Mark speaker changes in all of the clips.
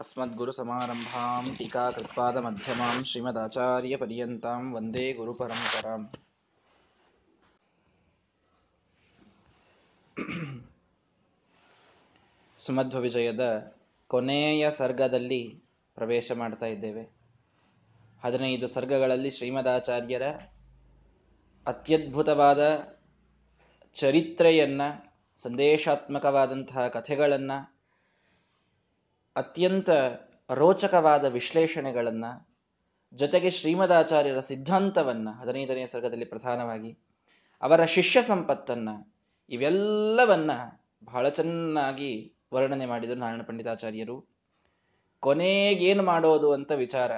Speaker 1: अस्मद्गुरुसमारम्भां टीकाकृत्पादमध्यमां श्रीमदाचार्यपर्यन्तां ವಂದೇ ಗುರುಪರಂಪರಾಂ ಸುಮಧ್ವ ವಿಜಯದ ಕೊನೆಯ ಸರ್ಗದಲ್ಲಿ ಪ್ರವೇಶ ಮಾಡ್ತಾ ಇದ್ದೇವೆ ಹದಿನೈದು ಸರ್ಗಗಳಲ್ಲಿ ಶ್ರೀಮದಾಚಾರ್ಯರ ಅತ್ಯದ್ಭುತವಾದ ಚರಿತ್ರೆಯನ್ನ ಸಂದೇಶಾತ್ಮಕವಾದಂತಹ ಕಥೆಗಳನ್ನು ಅತ್ಯಂತ ರೋಚಕವಾದ ವಿಶ್ಲೇಷಣೆಗಳನ್ನು, ಜೊತೆಗೆ ಶ್ರೀಮದಾಚಾರ್ಯರ ಸಿದ್ಧಾಂತವನ್ನು ಹದಿನೈದನೇ ಸರ್ಗದಲ್ಲಿ ಪ್ರಧಾನವಾಗಿ, ಅವರ ಶಿಷ್ಯ ಸಂಪತ್ತನ್ನು, ಇವೆಲ್ಲವನ್ನ ಬಹಳ ಚೆನ್ನಾಗಿ ವರ್ಣನೆ ಮಾಡಿದರು ನಾರಾಯಣ ಪಂಡಿತಾಚಾರ್ಯರು. ಕೊನೆಗೇನು ಮಾಡೋದು ಅಂತ ವಿಚಾರ.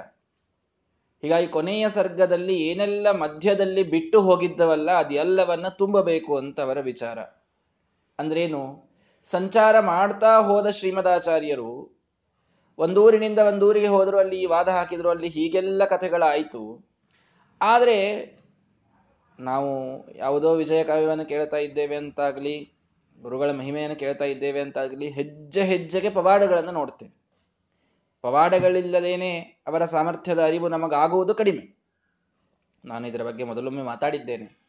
Speaker 1: ಹೀಗಾಗಿ ಕೊನೆಯ ಸರ್ಗದಲ್ಲಿ ಏನೆಲ್ಲ ಮಧ್ಯದಲ್ಲಿ ಬಿಟ್ಟು ಹೋಗಿದ್ದವಲ್ಲ ಅದೆಲ್ಲವನ್ನ ತುಂಬಬೇಕು ಅಂತ ಅವರ ವಿಚಾರ. ಅಂದ್ರೇನು? ಸಂಚಾರ ಮಾಡ್ತಾ ಹೋದ ಶ್ರೀಮದಾಚಾರ್ಯರು ಒಂದೂರಿನಿಂದ ಒಂದೂರಿಗೆ ಹೋದರೂ ಅಲ್ಲಿ, ವಾದ ಹಾಕಿದ್ರು ಅಲ್ಲಿ ಹೀಗೆಲ್ಲ ಕಥೆಗಳಾಯಿತು. ಆದರೆ ನಾವು ಯಾವುದೋ ವಿಜಯ ಕಾವ್ಯವನ್ನು ಕೇಳ್ತಾ ಇದ್ದೇವೆ ಅಂತಾಗಲಿ, ಗುರುಗಳ ಮಹಿಮೆಯನ್ನು ಕೇಳ್ತಾ ಇದ್ದೇವೆ ಅಂತಾಗಲಿ, ಹೆಜ್ಜೆ ಹೆಜ್ಜೆಗೆ ಪವಾಡಗಳನ್ನು ನೋಡ್ತೇವೆ. ಪವಾಡಗಳಿಲ್ಲದೇನೆ ಅವರ ಸಾಮರ್ಥ್ಯದ ಅರಿವು ನಮಗಾಗುವುದು ಕಡಿಮೆ. ನಾನು ಇದರ ಬಗ್ಗೆ ಮೊದಲೊಮ್ಮೆ ಮಾತಾಡಿದ್ದೇನೆ.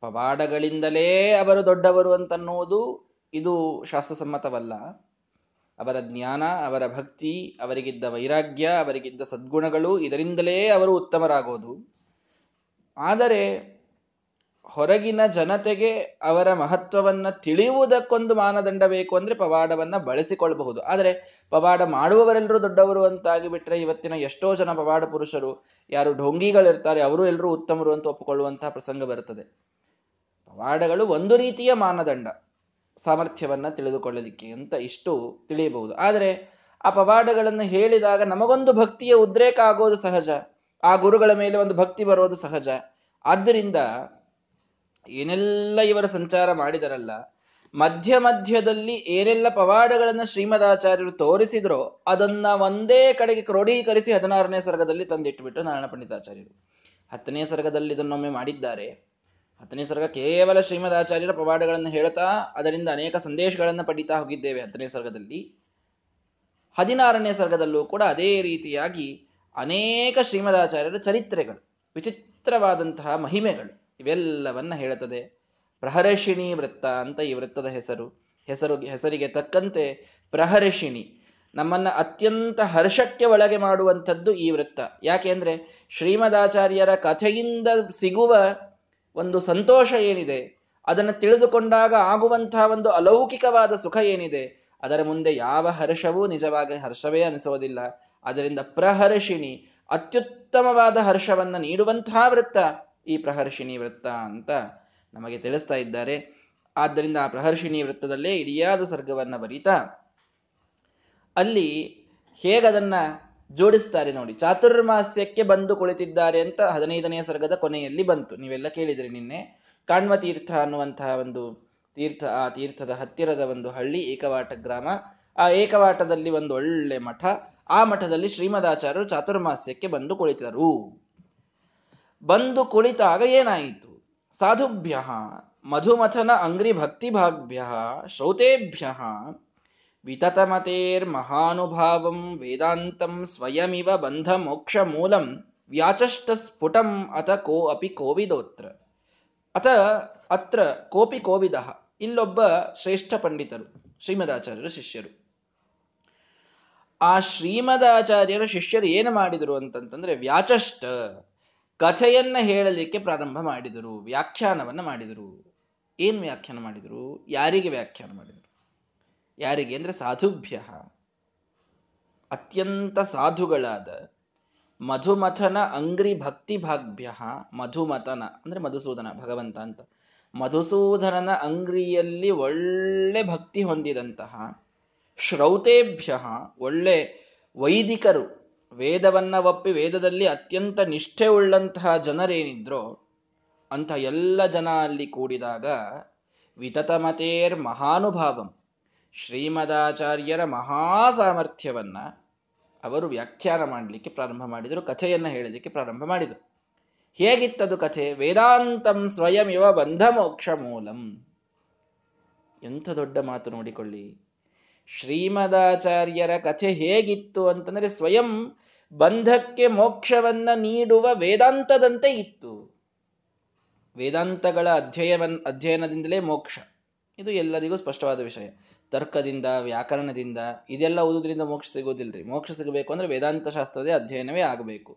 Speaker 1: ಪವಾಡಗಳಿಂದಲೇ ಅವರು ದೊಡ್ಡವರು ಅಂತನ್ನುವುದು ಇದು ಶಾಸ್ತ್ರಸಮ್ಮತವಲ್ಲ. ಅವರ ಜ್ಞಾನ, ಅವರ ಭಕ್ತಿ, ಅವರಿಗಿದ್ದ ವೈರಾಗ್ಯ, ಅವರಿಗಿದ್ದ ಸದ್ಗುಣಗಳು ಇದರಿಂದಲೇ ಅವರು ಉತ್ತಮರಾಗೋದು. ಆದರೆ ಹೊರಗಿನ ಜನತೆಗೆ ಅವರ ಮಹತ್ವವನ್ನ ತಿಳಿಯುವುದಕ್ಕೊಂದು ಮಾನದಂಡ ಬೇಕು ಅಂದ್ರೆ ಪವಾಡವನ್ನ ಬಳಸಿಕೊಳ್ಳಬಹುದು. ಆದರೆ ಪವಾಡ ಮಾಡುವವರೆಲ್ಲರೂ ದೊಡ್ಡವರು ಅಂತಾಗಿ ಬಿಟ್ರೆ ಇವತ್ತಿನ ಎಷ್ಟೋ ಜನ ಪವಾಡ ಪುರುಷರು, ಯಾರು ಢೋಂಗಿಗಳಿರ್ತಾರೆ, ಅವರು ಎಲ್ಲರೂ ಉತ್ತಮರು ಅಂತ ಒಪ್ಪಿಕೊಳ್ಳುವಂತಹ ಪ್ರಸಂಗ ಬರುತ್ತದೆ. ಪವಾಡಗಳು ಒಂದು ರೀತಿಯ ಮಾನದಂಡ. ಸಾಮರ್ಥ್ಯವನ್ನ ತಿಳಿದುಕೊಳ್ಳಲಿಕ್ಕೆ ಅಂತ ಇಷ್ಟು ತಿಳಿಯಬಹುದು. ಆದರೆ ಆ ಪವಾಡಗಳನ್ನು ಹೇಳಿದಾಗ ನಮಗೊಂದು ಭಕ್ತಿಯ ಉದ್ರೇಕ ಆಗೋದು ಸಹಜ. ಆ ಗುರುಗಳ ಮೇಲೆ ಒಂದು ಭಕ್ತಿ ಬರೋದು ಸಹಜ. ಆದ್ದರಿಂದ ಏನೆಲ್ಲ ಇವರ ಸಂಚಾರ ಮಾಡಿದರಲ್ಲ, ಮಧ್ಯ ಮಧ್ಯದಲ್ಲಿ ಏನೆಲ್ಲ ಪವಾಡಗಳನ್ನು ಶ್ರೀಮದಾಚಾರ್ಯರು ತೋರಿಸಿದ್ರೋ ಅದನ್ನ ಒಂದೇ ಕಡೆಗೆ ಕ್ರೋಢೀಕರಿಸಿ ಹದಿನಾರನೇ ಸರ್ಗದಲ್ಲಿ ತಂದಿಟ್ಟುಬಿಟ್ಟು ನಾರಾಯಣ ಪಂಡಿತಾಚಾರ್ಯರು. ಹತ್ತನೇ ಸರ್ಗದಲ್ಲಿ ಇದನ್ನೊಮ್ಮೆ ಮಾಡಿದ್ದಾರೆ. ಹತ್ತನೇ ಸರ್ಗ ಕೇವಲ ಶ್ರೀಮದಾಚಾರ್ಯರ ಪವಾಡಗಳನ್ನು ಹೇಳ್ತಾ ಅದರಿಂದ ಅನೇಕ ಸಂದೇಶಗಳನ್ನು ಪಡಿತಾ ಹೋಗಿದ್ದೇವೆ ಹತ್ತನೇ ಸರ್ಗದಲ್ಲಿ. ಹದಿನಾರನೇ ಸರ್ಗದಲ್ಲೂ ಕೂಡ ಅದೇ ರೀತಿಯಾಗಿ ಅನೇಕ ಶ್ರೀಮದಾಚಾರ್ಯರ ಚರಿತ್ರೆಗಳು, ವಿಚಿತ್ರವಾದಂತಹ ಮಹಿಮೆಗಳು, ಇವೆಲ್ಲವನ್ನ ಹೇಳುತ್ತದೆ. ಪ್ರಹರ್ಷಿಣಿ ವೃತ್ತ ಅಂತ ಈ ವೃತ್ತದ ಹೆಸರು. ಹೆಸರು, ಹೆಸರಿಗೆ ತಕ್ಕಂತೆ ಪ್ರಹರ್ಷಿಣಿ. ನಮ್ಮನ್ನ ಅತ್ಯಂತ ಹರ್ಷಕ್ಕೆ ಒಳಗೆ ಮಾಡುವಂಥದ್ದು ಈ ವೃತ್ತ. ಯಾಕೆ ಅಂದ್ರೆ ಶ್ರೀಮದಾಚಾರ್ಯರ ಕಥೆಯಿಂದ ಸಿಗುವ ಒಂದು ಸಂತೋಷ ಏನಿದೆ, ಅದನ್ನು ತಿಳಿದುಕೊಂಡಾಗ ಆಗುವಂತಹ ಒಂದು ಅಲೌಕಿಕವಾದ ಸುಖ ಏನಿದೆ, ಅದರ ಮುಂದೆ ಯಾವ ಹರ್ಷವೂ ನಿಜವಾಗಿ ಹರ್ಷವೇ ಅನಿಸೋದಿಲ್ಲ ಅದರಿಂದ ಪ್ರಹರ್ಷಿಣಿ, ಅತ್ಯುತ್ತಮವಾದ ಹರ್ಷವನ್ನ ನೀಡುವಂತಹ ವೃತ್ತ ಈ ಪ್ರಹರ್ಷಿಣಿ ವೃತ್ತ ಅಂತ ನಮಗೆ ತಿಳಿಸ್ತಾ ಇದ್ದಾರೆ. ಆದ್ದರಿಂದ ಆ ಪ್ರಹರ್ಷಿಣಿ ವೃತ್ತದಲ್ಲೇ ಇಡಿಯಾದ ಸರ್ಗವನ್ನ ಬರೀತಾ, ಅಲ್ಲಿ ಹೇಗದನ್ನ ಜೋಡಿಸ್ತಾರೆ ನೋಡಿ. ಚಾತುರ್ಮಾಸ್ಯಕ್ಕೆ ಬಂದು ಕುಳಿತಿದ್ದಾರೆ ಅಂತ ಹದಿನೈದನೆಯ ಸರ್ಗದ ಕೊನೆಯಲ್ಲಿ ಬಂತು. ನೀವೆಲ್ಲ ಕೇಳಿದ್ರಿ ನಿನ್ನೆ. ಕಾಣ್ವ ತೀರ್ಥ ಅನ್ನುವಂತಹ ಒಂದು ತೀರ್ಥ, ಆ ತೀರ್ಥದ ಹತ್ತಿರದ ಒಂದು ಹಳ್ಳಿ, ಏಕವಾಟ ಗ್ರಾಮ. ಆ ಏಕವಾಟದಲ್ಲಿ ಒಂದು ಒಳ್ಳೆ ಮಠ. ಆ ಮಠದಲ್ಲಿ ಶ್ರೀಮದಾಚಾರ್ಯರು ಚಾತುರ್ಮಾಸ್ಯಕ್ಕೆ ಬಂದು ಕುಳಿತರು. ಬಂದು ಕುಳಿತಾಗ ಏನಾಯಿತು? ಸಾಧುಭ್ಯ ಮಧುಮಥನ ಅಂಗ್ರಿ ಭಕ್ತಿಭಾಗ್ಭ್ಯ ಶ್ರೌತೇಭ್ಯ ವಿತತಮತೇರ್ಮಹಾನುಭಾವಂ ವೇದಾಂತಂ ಸ್ವಯಮಿವ ಬಂಧ ಮೋಕ್ಷ ಮೂಲಂ ವ್ಯಾಚಷ್ಟ ಸ್ಫುಟಂ ಅಥ ಕೋ ಅಪಿ ಕೋವಿದೋತ್ರ ಅತ ಅತ್ರ ಕೋಪಿ ಕೋವಿದ ಇಲ್ಲೊಬ್ಬ ಶ್ರೇಷ್ಠ ಪಂಡಿತರು ಶ್ರೀಮದಾಚಾರ್ಯರ ಶಿಷ್ಯರು। ಆ ಶ್ರೀಮದಾಚಾರ್ಯರ ಶಿಷ್ಯರು ಏನು ಮಾಡಿದರು ಅಂತಂತಂದ್ರೆ ವ್ಯಾಚಷ್ಟ, ಕಥೆಯನ್ನ ಹೇಳಲಿಕ್ಕೆ ಪ್ರಾರಂಭ ಮಾಡಿದರು, ವ್ಯಾಖ್ಯಾನವನ್ನ ಮಾಡಿದರು। ಏನ್ ವ್ಯಾಖ್ಯಾನ ಮಾಡಿದರು? ಯಾರಿಗೆ ವ್ಯಾಖ್ಯಾನ ಮಾಡಿದರು? ಯಾರಿಗೆ? ಅಂದ್ರೆ ಸಾಧುಭ್ಯ. ಅತ್ಯಂತ ಸಾಧುಗಳಾದ ಮಧುಮಥನ ಅಂಗ್ರಿ ಭಕ್ತಿ ಭಾಗ್ಭ್ಯ. ಮಧುಮಥನ, ಅಂದ್ರೆ ಮಧುಸೂದನ, ಭಗವಂತ ಅಂತ. ಮಧುಸೂದನನ ಅಂಗ್ರಿಯಲ್ಲಿ ಒಳ್ಳೆ ಭಕ್ತಿ ಹೊಂದಿದಂತಹ ಶ್ರೌತೇಭ್ಯ, ಒಳ್ಳೆ ವೈದಿಕರು. ವೇದವನ್ನ ಒಪ್ಪಿ ವೇದದಲ್ಲಿ ಅತ್ಯಂತ ನಿಷ್ಠೆ ಉಳ್ಳಂತಹ ಜನರೇನಿದ್ರೋ ಅಂತ ಎಲ್ಲ ಜನ ಅಲ್ಲಿ ಕೂಡಿದಾಗ ವಿತತಮತೇರ್ ಮಹಾನುಭಾವಂ. ಶ್ರೀಮದಾಚಾರ್ಯರ ಮಹಾ ಸಾಮರ್ಥ್ಯವನ್ನ ಅವರು ವ್ಯಾಖ್ಯಾನ ಮಾಡಲಿಕ್ಕೆ ಪ್ರಾರಂಭ ಮಾಡಿದರು, ಕಥೆಯನ್ನ ಹೇಳಲಿಕ್ಕೆ ಪ್ರಾರಂಭ ಮಾಡಿದರು. ಹೇಗಿತ್ತದು ಕಥೆ? ವೇದಾಂತಂ ಸ್ವಯಂ ಇವ ಬಂಧ ಮೋಕ್ಷ ಮೂಲಂ. ಎಂಥ ದೊಡ್ಡ ಮಾತು ನೋಡಿಕೊಳ್ಳಿ. ಶ್ರೀಮದಾಚಾರ್ಯರ ಕಥೆ ಹೇಗಿತ್ತು ಅಂತಂದ್ರೆ ಸ್ವಯಂ ಬಂಧಕ್ಕೆ ಮೋಕ್ಷವನ್ನ ನೀಡುವ ವೇದಾಂತದಂತೆ ಇತ್ತು. ವೇದಾಂತಗಳ ಅಧ್ಯಯವನ್ ಅಧ್ಯಯನದಿಂದಲೇ ಮೋಕ್ಷ. ಇದು ಎಲ್ಲರಿಗೂ ಸ್ಪಷ್ಟವಾದ ವಿಷಯ. ತರ್ಕದಿಂದ, ವ್ಯಾಕರಣದಿಂದ ಇದೆಲ್ಲ ಓದುವುದರಿಂದ ಮೋಕ್ಷ ಸಿಗೋದಿಲ್ಲರಿ ಮೋಕ್ಷ ಸಿಗಬೇಕು ಅಂದ್ರೆ ವೇದಾಂತ ಶಾಸ್ತ್ರದ ಅಧ್ಯಯನವೇ ಆಗಬೇಕು.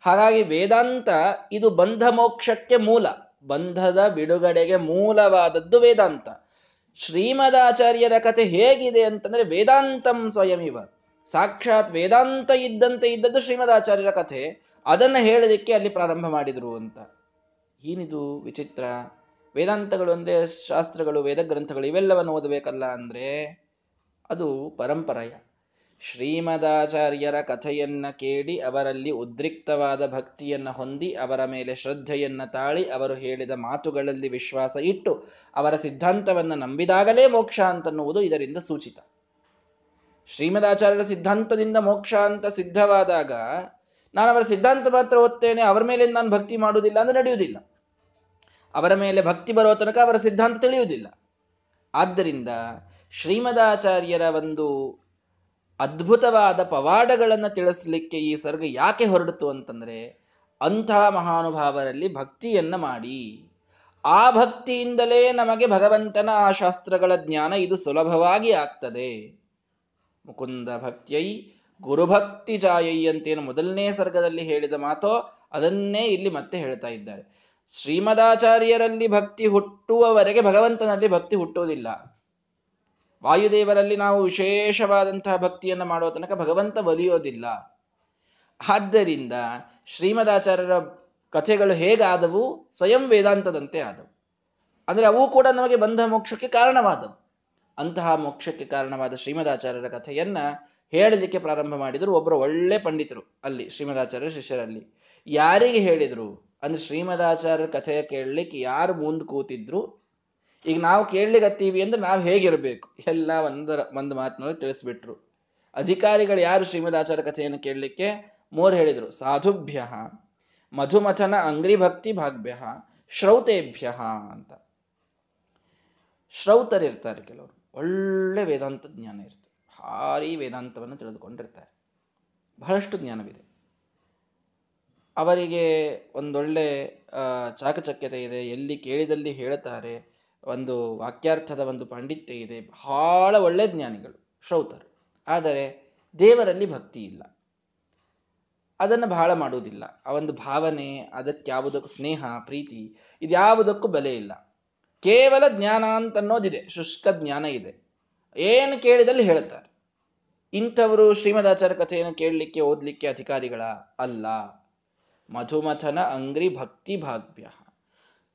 Speaker 1: ಹಾಗಾಗಿ ವೇದಾಂತ ಇದು ಬಂಧ ಮೋಕ್ಷಕ್ಕೆ ಮೂಲ. ಬಂಧದ ಬಿಡುಗಡೆಗೆ ಮೂಲವಾದದ್ದು ವೇದಾಂತ. ಶ್ರೀಮದಾಚಾರ್ಯರ ಕಥೆ ಹೇಗಿದೆ ಅಂತಂದ್ರೆ ವೇದಾಂತಂ ಸ್ವಯಂ ಇವ. ಸಾಕ್ಷಾತ್ ವೇದಾಂತ ಇದ್ದಂತೆ ಇದ್ದದ್ದು ಶ್ರೀಮದಾಚಾರ್ಯರ ಕಥೆ. ಅದನ್ನ ಹೇಳೋದಕ್ಕೆ ಅಲ್ಲಿ ಪ್ರಾರಂಭ ಮಾಡಿದ್ರು ಅಂತ. ಏನಿದು ವಿಚಿತ್ರ? ವೇದಾಂತಗಳು ಅಂದ್ರೆ ಶಾಸ್ತ್ರಗಳು ವೇದ ಗ್ರಂಥಗಳು ಇವೆಲ್ಲವನ್ನು ಓದಬೇಕಲ್ಲ ಅಂದ್ರೆ ಅದು ಪರಂಪರೆಯ. ಶ್ರೀಮದಾಚಾರ್ಯರ ಕಥೆಯನ್ನ ಕೇಳಿ ಅವರಲ್ಲಿ ಉದ್ರಿಕ್ತವಾದ ಭಕ್ತಿಯನ್ನ ಹೊಂದಿ ಅವರ ಮೇಲೆ ಶ್ರದ್ಧೆಯನ್ನ ತಾಳಿ ಅವರು ಹೇಳಿದ ಮಾತುಗಳಲ್ಲಿ ವಿಶ್ವಾಸ ಇಟ್ಟು ಅವರ ಸಿದ್ಧಾಂತವನ್ನ ನಂಬಿದಾಗಲೇ ಮೋಕ್ಷ ಅಂತನ್ನುವುದು ಇದರಿಂದ ಸೂಚಿತ. ಶ್ರೀಮದಾಚಾರ್ಯರ ಸಿದ್ಧಾಂತದಿಂದ ಮೋಕ್ಷ ಅಂತ ಸಿದ್ಧವಾದಾಗ ನಾನು ಅವರ ಸಿದ್ಧಾಂತ ಮಾತ್ರ ಓದ್ತೇನೆ, ಅವರ ಮೇಲೆ ನಾನು ಭಕ್ತಿ ಮಾಡುವುದಿಲ್ಲ ಅಂದ್ರೆ ನಡೆಯುವುದಿಲ್ಲ. ಅವರ ಮೇಲೆ ಭಕ್ತಿ ಬರೋ ತನಕ ಅವರ ಸಿದ್ಧಾಂತ ತಿಳಿಯುವುದಿಲ್ಲ. ಆದ್ದರಿಂದ ಶ್ರೀಮದಾಚಾರ್ಯರ ಒಂದು ಅದ್ಭುತವಾದ ಪವಾಡಗಳನ್ನು ತಿಳಿಸ್ಲಿಕ್ಕೆ ಈ ಸರ್ಗ ಯಾಕೆ ಹೊರಡಿತು ಅಂತಂದ್ರೆ ಅಂತಹ ಮಹಾನುಭಾವರಲ್ಲಿ ಭಕ್ತಿಯನ್ನ ಮಾಡಿ. ಆ ಭಕ್ತಿಯಿಂದಲೇ ನಮಗೆ ಭಗವಂತನ ಆ ಶಾಸ್ತ್ರಗಳ ಜ್ಞಾನ ಇದು ಸುಲಭವಾಗಿ ಆಗ್ತದೆ. ಮುಕುಂದ ಭಕ್ತಿಯೈ ಗುರುಭಕ್ತಿ ಜಾಯೈ ಅಂತೇನು ಮೊದಲನೇ ಸರ್ಗದಲ್ಲಿ ಹೇಳಿದ ಮಾತೋ ಅದನ್ನೇ ಇಲ್ಲಿ ಮತ್ತೆ ಹೇಳ್ತಾ ಇದ್ದಾರೆ. ಶ್ರೀಮದಾಚಾರ್ಯರಲ್ಲಿ ಭಕ್ತಿ ಹುಟ್ಟುವವರೆಗೆ ಭಗವಂತನಲ್ಲಿ ಭಕ್ತಿ ಹುಟ್ಟುವುದಿಲ್ಲ. ವಾಯುದೇವರಲ್ಲಿ ನಾವು ವಿಶೇಷವಾದಂತಹ ಭಕ್ತಿಯನ್ನು ಮಾಡುವ ತನಕ ಭಗವಂತ ಒಲಿಯೋದಿಲ್ಲ. ಆದ್ದರಿಂದ ಶ್ರೀಮದಾಚಾರ್ಯರ ಕಥೆಗಳು ಹೇಗಾದವು? ಸ್ವಯಂ ವೇದಾಂತದಂತೆ ಆದವು. ಅಂದ್ರೆ ಅವು ಕೂಡ ನಮಗೆ ಬಂಧ ಮೋಕ್ಷಕ್ಕೆ ಕಾರಣವಾದವು. ಅಂತಹ ಮೋಕ್ಷಕ್ಕೆ ಕಾರಣವಾದ ಶ್ರೀಮದಾಚಾರ್ಯರ ಕಥೆಯನ್ನ ಹೇಳಲಿಕ್ಕೆ ಪ್ರಾರಂಭ ಮಾಡಿದರು ಒಬ್ಬರು ಒಳ್ಳೆ ಪಂಡಿತರು ಅಲ್ಲಿ ಶ್ರೀಮದಾಚಾರ್ಯ ಶಿಷ್ಯರಲ್ಲಿ. ಯಾರಿಗೆ ಹೇಳಿದ್ರು? ಅಂದ್ರೆ ಶ್ರೀಮದಾಚಾರ್ಯರ ಕಥೆಯ ಕೇಳಲಿಕ್ಕೆ ಯಾರು ಮುಂದೆ ಕೂತಿದ್ರು, ಈಗ ನಾವು ಕೇಳಲಿಗತ್ತೀವಿ ಅಂದ್ರೆ ನಾವು ಹೇಗಿರ್ಬೇಕು? ಎಲ್ಲ ಒಂದರ, ಒಂದು ಮಾತಿನೊಳಗೆ ತಿಳಿಸ್ಬಿಟ್ರು. ಅಧಿಕಾರಿಗಳು ಯಾರು ಶ್ರೀಮದಾಚಾರ್ಯ ಕಥೆಯನ್ನು ಕೇಳಲಿಕ್ಕೆ? ಮೋರ್ ಹೇಳಿದ್ರು, ಸಾಧುಭ್ಯ, ಮಧುಮಥನ ಅಂಗ್ರಿ ಭಕ್ತಿ ಭಾಗ್ಯ ಶ್ರೌತೇಭ್ಯ ಅಂತ. ಶ್ರೌತರಿರ್ತಾರೆ ಕೆಲವರು, ಒಳ್ಳೆ ವೇದಾಂತ ಜ್ಞಾನ ಇರ್ತದೆ. ಭಾರಿ ವೇದಾಂತವನ್ನು ತಿಳಿದುಕೊಂಡಿರ್ತಾರೆ. ಬಹಳಷ್ಟು ಜ್ಞಾನವಿದೆ. ಅವರಿಗೆ ಒಂದೊಳ್ಳೆ ಚಾಕಚಕ್ಯತೆ ಇದೆ. ಎಲ್ಲಿ ಕೇಳಿದಲ್ಲಿ ಹೇಳುತ್ತಾರೆ, ಒಂದು ವಾಕ್ಯಾರ್ಥದ ಒಂದು ಪಾಂಡಿತ್ಯ ಇದೆ. ಬಹಳ ಒಳ್ಳೆ ಜ್ಞಾನಿಗಳು, ಶ್ರೌತರು. ಆದರೆ ದೇವರಲ್ಲಿ ಭಕ್ತಿ ಇಲ್ಲ. ಅದನ್ನು ಬಹಳ ಮಾಡುವುದಿಲ್ಲ. ಆ ಒಂದು ಭಾವನೆ ಅದಕ್ಕೆ ಯಾವುದಕ್ಕೂ ಸ್ನೇಹ, ಪ್ರೀತಿ, ಇದ್ಯಾವುದಕ್ಕೂ ಬೆಲೆ ಇಲ್ಲ. ಕೇವಲ ಜ್ಞಾನ ಅಂತ ಅನ್ನೋದಿದೆ ಶುಷ್ಕ ಜ್ಞಾನ ಇದೆ. ಏನು ಕೇಳಿದಲ್ಲಿ ಹೇಳುತ್ತಾರೆ. ಇಂಥವರು ಶ್ರೀಮದಾಚಾರ್ಯ ಕಥೆಯನ್ನು ಕೇಳಲಿಕ್ಕೆ, ಓದಲಿಕ್ಕೆ ಅಧಿಕಾರಿಗಳ ಅಲ್ಲ. ಮಧುಮಥನ ಅಂಗ್ರಿ ಭಕ್ತಿ ಭಾಗ್ಯ.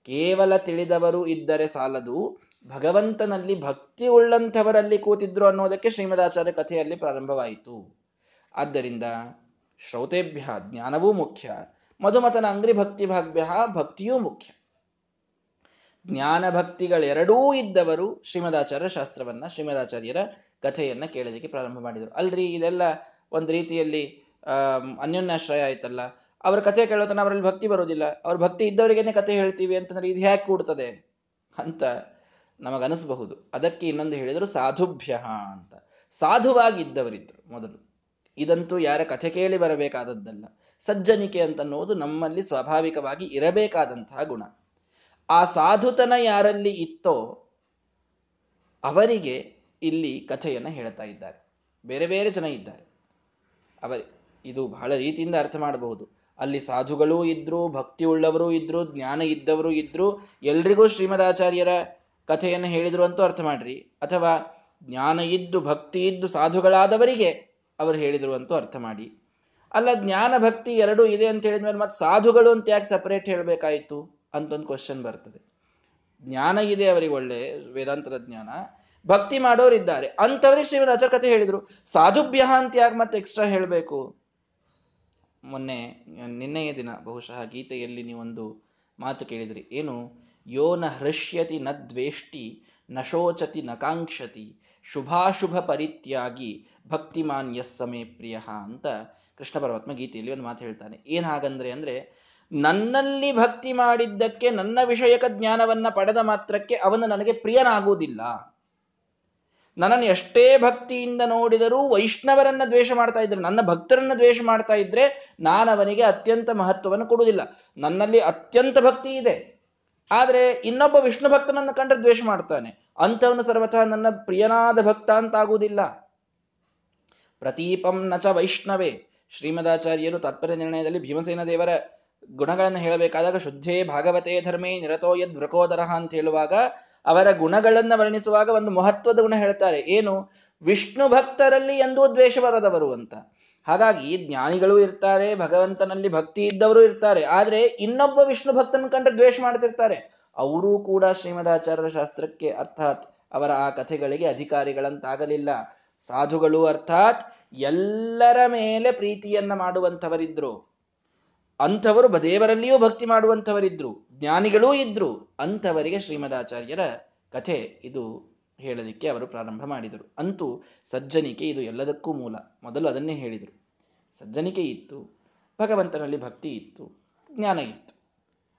Speaker 1: ಕೇವಲ ತಿಳಿದವರು ಇದ್ದರೆ ಸಾಲದು. ಭಗವಂತನಲ್ಲಿ ಭಕ್ತಿ ಉಳ್ಳಂಥವರಲ್ಲಿ ಕೂತಿದ್ರು ಅನ್ನೋದಕ್ಕೆ ಶ್ರೀಮದಾಚಾರ್ಯ ಕಥೆಯಲ್ಲಿ ಪ್ರಾರಂಭವಾಯಿತು. ಆದ್ದರಿಂದ ಶ್ರೌತೆಭ್ಯ ಜ್ಞಾನವೂ ಮುಖ್ಯ. ಮಧುಮತನ ಅಂಗ್ರಿ ಭಕ್ತಿ ಭಾಗ್ಯ ಭಕ್ತಿಯೂ ಮುಖ್ಯ. ಜ್ಞಾನ ಭಕ್ತಿಗಳೆರಡೂ ಇದ್ದವರು ಶ್ರೀಮದಾಚಾರ್ಯ ಶಾಸ್ತ್ರವನ್ನ ಶ್ರೀಮದಾಚಾರ್ಯರ ಕಥೆಯನ್ನ ಕೇಳಲಿಕ್ಕೆ ಪ್ರಾರಂಭ ಮಾಡಿದರು. ಅಲ್ರಿ, ಇದೆಲ್ಲ ಒಂದು ರೀತಿಯಲ್ಲಿ ಅನ್ಯೋನ್ಯಾಶ್ರಯ ಆಯ್ತಲ್ಲ ಅವ್ರ ಕಥೆ ಕೇಳೋತನ ಅವರಲ್ಲಿ ಭಕ್ತಿ ಬರೋದಿಲ್ಲ ಅವ್ರ ಭಕ್ತಿ ಇದ್ದವರಿಗೇನೆ ಕಥೆ ಹೇಳ್ತೀವಿ ಅಂತಂದ್ರೆ ಇದು ಹ್ಯಾಕ್ ಕೂಡ್ತದೆ ಅಂತ ನಮಗನಿಸಬಹುದು ಅದಕ್ಕೆ ಇನ್ನೊಂದು ಹೇಳಿದರು ಸಾಧುಭ್ಯ ಅಂತ. ಸಾಧುವಾಗಿದ್ದವರಿದ್ರು ಮೊದಲು. ಇದಂತೂ ಯಾರ ಕಥೆ ಕೇಳಿ ಬರಬೇಕಾದದ್ದಲ್ಲ. ಸಜ್ಜನಿಕೆ ಅಂತನ್ನುವುದು ನಮ್ಮಲ್ಲಿ ಸ್ವಾಭಾವಿಕವಾಗಿ ಇರಬೇಕಾದಂತಹ ಗುಣ. ಆ ಸಾಧುತನ ಯಾರಲ್ಲಿ ಇತ್ತೋ ಅವರಿಗೆ ಇಲ್ಲಿ ಕಥೆಯನ್ನು ಹೇಳ್ತಾ ಇದ್ದಾರೆ. ಬೇರೆ ಬೇರೆ ಜನ ಇದ್ದಾರೆ. ಅವರಿ, ಇದು ಬಹಳ ರೀತಿಯಿಂದ ಅರ್ಥ ಮಾಡಬಹುದು. ಅಲ್ಲಿ ಸಾಧುಗಳೂ ಇದ್ರು ಭಕ್ತಿ ಉಳ್ಳವರು ಇದ್ರು, ಜ್ಞಾನ ಇದ್ದವರು ಇದ್ರು, ಎಲ್ರಿಗೂ ಶ್ರೀಮದಾಚಾರ್ಯರ ಕಥೆಯನ್ನು ಹೇಳಿದ್ರು ಅಂತೂ ಅರ್ಥ ಮಾಡ್ರಿ. ಅಥವಾ ಜ್ಞಾನ ಇದ್ದು, ಭಕ್ತಿ ಇದ್ದು ಸಾಧುಗಳಾದವರಿಗೆ ಅವರು ಹೇಳಿದ್ರು ಅಂತೂ ಅರ್ಥ ಮಾಡಿ. ಅಲ್ಲ, ಜ್ಞಾನ, ಭಕ್ತಿ ಎರಡೂ ಇದೆ ಅಂತ ಹೇಳಿದ್ಮೇಲೆ ಮತ್ತೆ ಸಾಧುಗಳು ಅಂತ ಯಾಕೆ ಸಪರೇಟ್ ಹೇಳಬೇಕಾಯಿತು ಅಂತ ಒಂದು ಕ್ವಶನ್ ಬರ್ತದೆ. ಜ್ಞಾನ ಇದೆ ಅವರಿಗೆ ಒಳ್ಳೆ, ವೇದಾಂತದ ಜ್ಞಾನ. ಭಕ್ತಿ ಮಾಡೋರು ಇದ್ದಾರೆ ಅಂತವ್ರಿಗೆ ಶ್ರೀಮದ್ ಆಚಾರ ಕಥೆ ಹೇಳಿದ್ರು. ಸಾಧುಭ್ಯ ಅಂತ ಯಾಕೆ ಮತ್ತೆ ಎಕ್ಸ್ಟ್ರಾ ಹೇಳಬೇಕು? ಮೊನ್ನೆ, ನಿನ್ನೆಯ ದಿನ ಬಹುಶಃ ಗೀತೆಯಲ್ಲಿ ನೀವೊಂದು ಮಾತು ಕೇಳಿದ್ರಿ. ಏನು? ಯೋ ನ ಹೃಷ್ಯತಿ ನ ದ್ವೇಷ್ಟಿ ನ ಶೋಚತಿ ನ ಕಾಂಕ್ಷತಿ, ಶುಭಾಶುಭ ಪರಿತ್ಯಾಗಿ ಭಕ್ತಿಮಾನ್ ಯಸ್ ಸಮೇ ಪ್ರಿಯ ಅಂತ ಕೃಷ್ಣ ಪರಮಾತ್ಮ ಗೀತೆಯಲ್ಲಿ ಒಂದು ಮಾತು ಹೇಳ್ತಾನೆ. ಏನ್ ಹಾಗಂದ್ರೆ ಅಂದ್ರೆ, ನನ್ನಲ್ಲಿ ಭಕ್ತಿ ಮಾಡಿದ್ದಕ್ಕೆ ನನ್ನ ವಿಷಯಕ ಜ್ಞಾನವನ್ನ ಪಡೆದ ಮಾತ್ರಕ್ಕೆ ಅವನು ನನಗೆ ಪ್ರಿಯನಾಗುವುದಿಲ್ಲ. ನನ್ನನ್ನು ಎಷ್ಟೇ ಭಕ್ತಿಯಿಂದ ನೋಡಿದರೂ ವೈಷ್ಣವರನ್ನ ದ್ವೇಷ ಮಾಡ್ತಾ ಇದ್ರೆ, ನನ್ನ ಭಕ್ತರನ್ನ ದ್ವೇಷ ಮಾಡ್ತಾ ಇದ್ರೆ ನಾನು ಅವನಿಗೆ ಅತ್ಯಂತ ಮಹತ್ವವನ್ನು ಕೊಡುವುದಿಲ್ಲ. ನನ್ನಲ್ಲಿ ಅತ್ಯಂತ ಭಕ್ತಿ ಇದೆ. ಆದರೆ ಇನ್ನೊಬ್ಬ ವಿಷ್ಣು ಭಕ್ತನನ್ನು ಕಂಡ್ರೆ ದ್ವೇಷ ಮಾಡ್ತಾನೆ. ಅಂಥವನು ಸರ್ವಥ ನನ್ನ ಪ್ರಿಯನಾದ ಭಕ್ತ ಅಂತಾಗುವುದಿಲ್ಲ. ಪ್ರತೀಪಂ ನಚ ವೈಷ್ಣವೇ. ಶ್ರೀಮದಾಚಾರ್ಯರು ತಾತ್ಪರ್ಯ ನಿರ್ಣಯದಲ್ಲಿ ಭೀಮಸೇನ ದೇವರ ಗುಣಗಳನ್ನು ಹೇಳಬೇಕಾದಾಗ ಶುದ್ಧೇ ಭಾಗವತೇ ಧರ್ಮೇ ನಿರತೋ ಯದ್ ವೃಕೋದರ ಅಂತ ಹೇಳುವಾಗ ಅವರ ಗುಣಗಳನ್ನ ವರ್ಣಿಸುವಾಗ ಒಂದು ಮಹತ್ವದ ಗುಣ ಹೇಳ್ತಾರೆ. ಏನು? ವಿಷ್ಣು ಭಕ್ತರಲ್ಲಿ ಎಂದೂ ದ್ವೇಷ ಬರದವರು ಅಂತ. ಹಾಗಾಗಿ ಜ್ಞಾನಿಗಳು ಇರ್ತಾರೆ, ಭಗವಂತನಲ್ಲಿ ಭಕ್ತಿ ಇದ್ದವರು ಇರ್ತಾರೆ. ಆದ್ರೆ ಇನ್ನೊಬ್ಬ ವಿಷ್ಣು ಭಕ್ತನ ಕಂಡ್ರೆ ದ್ವೇಷ ಮಾಡ್ತಿರ್ತಾರೆ. ಅವರೂ ಕೂಡ ಶ್ರೀಮದಾಚಾರ್ಯ ಶಾಸ್ತ್ರಕ್ಕೆ ಅರ್ಥಾತ್ ಅವರ ಆ ಕಥೆಗಳಿಗೆ ಅಧಿಕಾರಿಗಳಂತಾಗಲಿಲ್ಲ. ಸಾಧುಗಳು ಅರ್ಥಾತ್ ಎಲ್ಲರ ಮೇಲೆ ಪ್ರೀತಿಯನ್ನ ಮಾಡುವಂಥವರಿದ್ರು. ಅಂಥವರು ದೇವರಲ್ಲಿಯೂ ಭಕ್ತಿ ಮಾಡುವಂಥವರಿದ್ರು. ಜ್ಞಾನಿಗಳೂ ಇದ್ರು. ಅಂಥವರಿಗೆ ಶ್ರೀಮದಾಚಾರ್ಯರ ಕಥೆ ಇದು ಹೇಳಲಿಕ್ಕೆ ಅವರು ಪ್ರಾರಂಭ ಮಾಡಿದರು. ಅಂತೂ ಸಜ್ಜನಿಕೆ ಇದು ಎಲ್ಲದಕ್ಕೂ ಮೂಲ. ಮೊದಲು ಅದನ್ನೇ ಹೇಳಿದರು. ಸಜ್ಜನಿಕೆ ಇತ್ತು, ಭಗವಂತನಲ್ಲಿ ಭಕ್ತಿ ಇತ್ತು, ಜ್ಞಾನ ಇತ್ತು.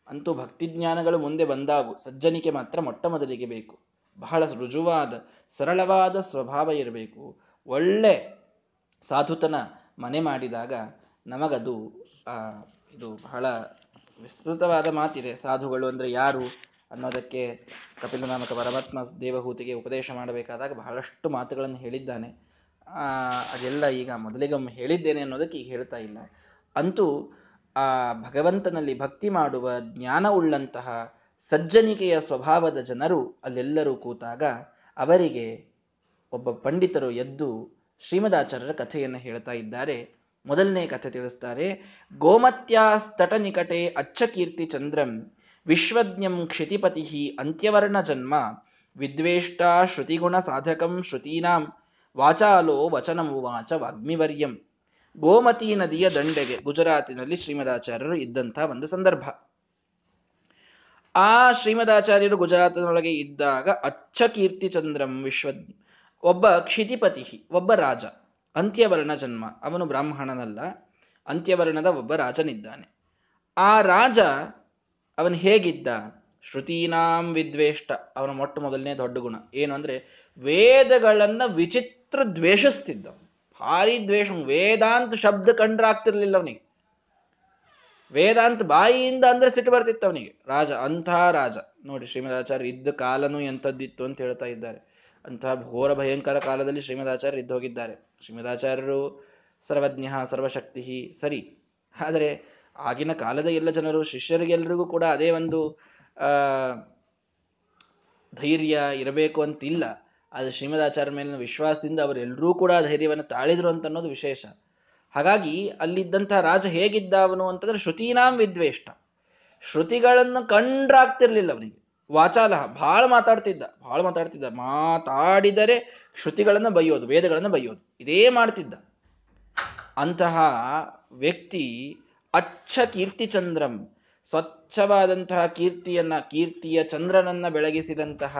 Speaker 1: ಅಂತೂ ಭಕ್ತಿ ಜ್ಞಾನಗಳು ಮುಂದೆ ಬಂದಾವು ಸಜ್ಜನಿಕೆ ಮಾತ್ರ ಮೊಟ್ಟ ಮೊದಲಿಗೆ ಬೇಕು. ಬಹಳ ರುಜುವಾದ, ಸರಳವಾದ ಸ್ವಭಾವ ಇರಬೇಕು. ಒಳ್ಳೆ ಸಾಧುತನ ಮನೆ ಮಾಡಿದಾಗ ನಮಗದು ಇದು ಬಹಳ ವಿಸ್ತೃತವಾದ ಮಾತಿದೆ. ಸಾಧುಗಳು ಅಂದ್ರೆ ಯಾರು ಅನ್ನೋದಕ್ಕೆ ಕಪಿಲ ನಾಮಕ ಪರಮಾತ್ಮ ದೇವಹೂತಿಗೆ ಉಪದೇಶ ಮಾಡಬೇಕಾದಾಗ ಬಹಳಷ್ಟು ಮಾತುಗಳನ್ನು ಹೇಳಿದ್ದಾನೆ. ಅದೆಲ್ಲ ಈಗ ಮೊದಲಿಗೊಮ್ಮೆ ಹೇಳಿದ್ದೇನೆ ಅನ್ನೋದಕ್ಕೆ ಈಗ ಹೇಳ್ತಾ ಇಲ್ಲ. ಅಂತೂ ಆ ಭಗವಂತನಲ್ಲಿ ಭಕ್ತಿ ಮಾಡುವ ಜ್ಞಾನ ಉಳ್ಳಂತಹ ಸಜ್ಜನಿಕೆಯ ಸ್ವಭಾವದ ಜನರು ಅಲ್ಲೆಲ್ಲರೂ ಕೂತಾಗ ಅವರಿಗೆ ಒಬ್ಬ ಪಂಡಿತರು ಎದ್ದು ಶ್ರೀಮದಾಚಾರ್ಯರ ಕಥೆಯನ್ನು ಹೇಳ್ತಾ ಇದ್ದಾರೆ. ಮೊದಲನೇ ಕಥೆ ತಿಳಿಸ್ತಾರೆ, ಗೋಮತ್ಯಾಸ್ತಟ ನಿಕಟೆ ಅಚ್ಚ ಕೀರ್ತಿ ಚಂದ್ರಂ, ವಿಶ್ವಜ್ಞಂ ಕ್ಷಿತಿಪತಿ ಅಂತ್ಯವರ್ಣ ಜನ್ಮ, ವಿದ್ವೇಷ್ಟ ಶ್ರುತಿಗುಣ ಸಾಧಕಂ ಶ್ರುತೀನಾಂ, ವಾಚಾಲೋ ವಚನಮುವಾಚ ವಾಗ್ಮಿವರ್ಯಂ. ಗೋಮತಿ ನದಿಯ ದಂಡೆಗೆ ಗುಜರಾತಿನಲ್ಲಿ ಶ್ರೀಮದಾಚಾರ್ಯರು ಇದ್ದಂತಹ ಒಂದು ಸಂದರ್ಭ. ಆ ಶ್ರೀಮದಾಚಾರ್ಯರು ಗುಜರಾತಿನೊಳಗೆ ಇದ್ದಾಗ ಅಚ್ಚ ಕೀರ್ತಿ ಚಂದ್ರಂ ವಿಶ್ವ ಒಬ್ಬ ಕ್ಷಿತಿಪತಿ ಒಬ್ಬ ರಾಜ. ಅಂತ್ಯವರ್ಣ ಜನ್ಮ. ಅವನು ಬ್ರಾಹ್ಮಣನಲ್ಲ, ಅಂತ್ಯವರ್ಣದ ಒಬ್ಬ ರಾಜನಿದ್ದಾನೆ. ಆ ರಾಜ ಅವನು ಹೇಗಿದ್ದ? ಶ್ರುತೀನಾಂ ವಿದ್ವೇಷ್ಟ. ಅವನ ಮೊಟ್ಟ ಮೊದಲನೇ ದೊಡ್ಡ ಗುಣ. ಏನು ಅಂದ್ರೆ, ವೇದಗಳನ್ನ ವಿಚಿತ್ರ ದ್ವೇಷಿಸ್ತಿದ್ದ. ಭಾರಿ ದ್ವೇಷ. ವೇದಾಂತ ಶಬ್ದ ಕಂಡ್ರಾಗ್ತಿರ್ಲಿಲ್ಲ ಅವನಿಗೆ. ವೇದಾಂತ ಬಾಯಿಯಿಂದ ಅಂದ್ರೆ ಸಿಟ್ಟು ಬರ್ತಿತ್ತು ಅವನಿಗೆ. ರಾಜ, ಅಂಥ ರಾಜ. ನೋಡಿ, ಶ್ರೀಮದಾಚಾರ್ಯ ಇದ್ದ ಕಾಲನೂ ಎಂಥದ್ದಿತ್ತು ಅಂತ ಹೇಳ್ತಾ ಇದ್ದಾರೆ. ಅಂತಹ ಘೋರ ಭಯಂಕರ ಕಾಲದಲ್ಲಿ ಶ್ರೀಮದಾಚಾರ್ಯ ಇದ್ದು ಹೋಗಿದ್ದಾರೆ. ಶ್ರೀಮದಾಚಾರ್ಯರು ಸರ್ವಜ್ಞ, ಸರ್ವಶಕ್ತಿ ಸರಿ. ಆದರೆ ಆಗಿನ ಕಾಲದ ಎಲ್ಲ ಜನರು ಶಿಷ್ಯರಿಗೆಲ್ಲರಿಗೂ ಕೂಡ ಅದೇ ಒಂದು ಧೈರ್ಯ ಇರಬೇಕು ಅಂತಿಲ್ಲ. ಆದರೆ ಶ್ರೀಮದಾಚಾರ್ಯ ಮೇಲಿನ ವಿಶ್ವಾಸದಿಂದ ಅವರೆಲ್ಲರೂ ಕೂಡ ಧೈರ್ಯವನ್ನು ತಾಳಿದ್ರು ಅಂತ ಅನ್ನೋದು ವಿಶೇಷ. ಹಾಗಾಗಿ ಅಲ್ಲಿದ್ದಂತಹ ರಾಜ ಹೇಗಿದ್ದ ಅವನು ಅಂತಂದ್ರೆ ಶ್ರುತೀನಾಂ ವಿದ್ವೇಷ್ಟ. ಶ್ರುತಿಗಳನ್ನು ಕಂಡ್ರಾಗ್ತಿರ್ಲಿಲ್ಲ ಅವನಿಗೆ. ವಾಚಾಲಹ ಬಹಳ ಮಾತಾಡ್ತಿದ್ದ ಬಹಳ ಮಾತಾಡ್ತಿದ್ದ. ಮಾತಾಡಿದರೆ ಶ್ರುತಿಗಳನ್ನ ಬೈಯೋದು ವೇದಗಳನ್ನು ಬೈಯೋದು ಇದೇ ಮಾಡ್ತಿದ್ದ. ಅಂತಹ ವ್ಯಕ್ತಿ ಅಚ್ಚ ಕೀರ್ತಿಚಂದ್ರಂ ಸ್ವಚ್ಛವಾದಂತಹ ಕೀರ್ತಿಯನ್ನ, ಕೀರ್ತಿಯ ಚಂದ್ರನನ್ನ ಬೆಳಗಿಸಿದಂತಹ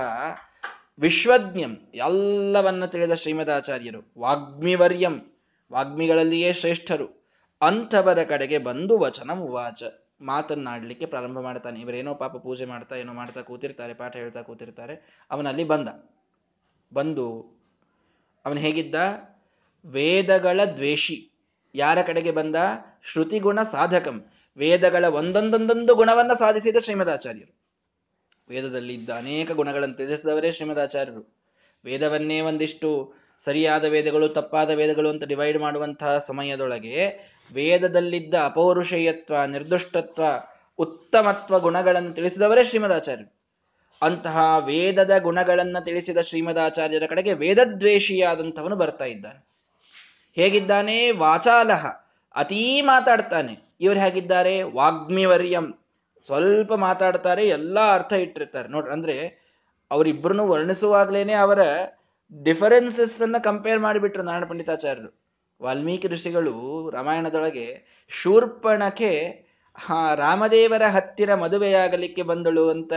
Speaker 1: ವಿಶ್ವಜ್ಞಂ, ಎಲ್ಲವನ್ನ ತಿಳಿದ ಶ್ರೀಮದಾಚಾರ್ಯರು. ವಾಗ್ಮಿವರ್ಯಂ, ವಾಗ್ಮಿಗಳಲ್ಲಿಯೇ ಶ್ರೇಷ್ಠರು. ಅಂಥವರ ಕಡೆಗೆ ಬಂದು ವಚನ ಉವಾಚ ಮಾತನ್ನಾಡ್ಲಿಕ್ಕೆ ಪ್ರಾರಂಭ ಮಾಡ್ತಾನೆ. ಇವರೇನೋ ಪಾಪ ಪೂಜೆ ಮಾಡ್ತಾ, ಏನೋ ಮಾಡ್ತಾ ಕೂತಿರ್ತಾರೆ, ಪಾಠ ಹೇಳ್ತಾ ಕೂತಿರ್ತಾರೆ. ಅವನಲ್ಲಿ ಬಂದ. ಬಂದು ಅವನು ಹೇಗಿದ್ದ? ವೇದಗಳ ದ್ವೇಷಿ. ಯಾರ ಕಡೆಗೆ ಬಂದ? ಶ್ರುತಿಗುಣ ಸಾಧಕಂ. ವೇದಗಳ ಒಂದೊಂದೊಂದೊಂದು ಗುಣವನ್ನ ಸಾಧಿಸಿದ ಶ್ರೀಮದಾಚಾರ್ಯರು. ವೇದದಲ್ಲಿ ಇದ್ದ ಅನೇಕ ಗುಣಗಳನ್ನು ತಿಳಿಸಿದವರೇ ಶ್ರೀಮದಾಚಾರ್ಯರು. ವೇದವನ್ನೇ ಒಂದಿಷ್ಟು ಸರಿಯಾದ ವೇದಗಳು, ತಪ್ಪಾದ ವೇದಗಳು ಅಂತ ಡಿವೈಡ್ ಮಾಡುವಂತಹ ಸಮಯದೊಳಗೆ ವೇದದಲ್ಲಿದ್ದ ಅಪೌರುಷೇಯತ್ವ, ನಿರ್ದುಷ್ಟತ್ವ, ಉತ್ತಮತ್ವ ಗುಣಗಳನ್ನು ತಿಳಿಸಿದವರೇ ಶ್ರೀಮದಾಚಾರ್ಯ ಅಂತಹ ವೇದದ ಗುಣಗಳನ್ನು ತಿಳಿಸಿದ ಶ್ರೀಮದಾಚಾರ್ಯರ ಕಡೆಗೆ ವೇದದ್ವೇಷಿಯಾದಂಥವನು ಬರ್ತಾ ಇದ್ದಾನೆ. ಹೇಗಿದ್ದಾನೆ? ವಾಚಾಲಹ. ಅತೀ ಮಾತಾಡ್ತಾನೆ. ಇವರು ಹೇಗಿದ್ದಾರೆ? ವಾಗ್ಮಿವರ್ಯಂ. ಸ್ವಲ್ಪ ಮಾತಾಡ್ತಾರೆ, ಎಲ್ಲ ಅರ್ಥ ಇಟ್ಟಿರ್ತಾರೆ. ನೋಡ್ರಿ, ಅಂದ್ರೆ ಅವರಿಬ್ಬರನ್ನು ವರ್ಣಿಸುವಾಗ್ಲೇನೆ ಅವರ ಡಿಫರೆನ್ಸಸ್ ಅನ್ನ ಕಂಪೇರ್ ಮಾಡಿಬಿಟ್ರು ನಾರಾಯಣ ಪಂಡಿತಾಚಾರ್ಯರು. ವಾಲ್ಮೀಕಿ ಋಷಿಗಳು ರಾಮಾಯಣದೊಳಗೆ ಶೂರ್ಪಣಕ್ಕೆ ಹಾ, ರಾಮದೇವರ ಹತ್ತಿರ ಮದುವೆಯಾಗಲಿಕ್ಕೆ ಬಂದಳು ಅಂತ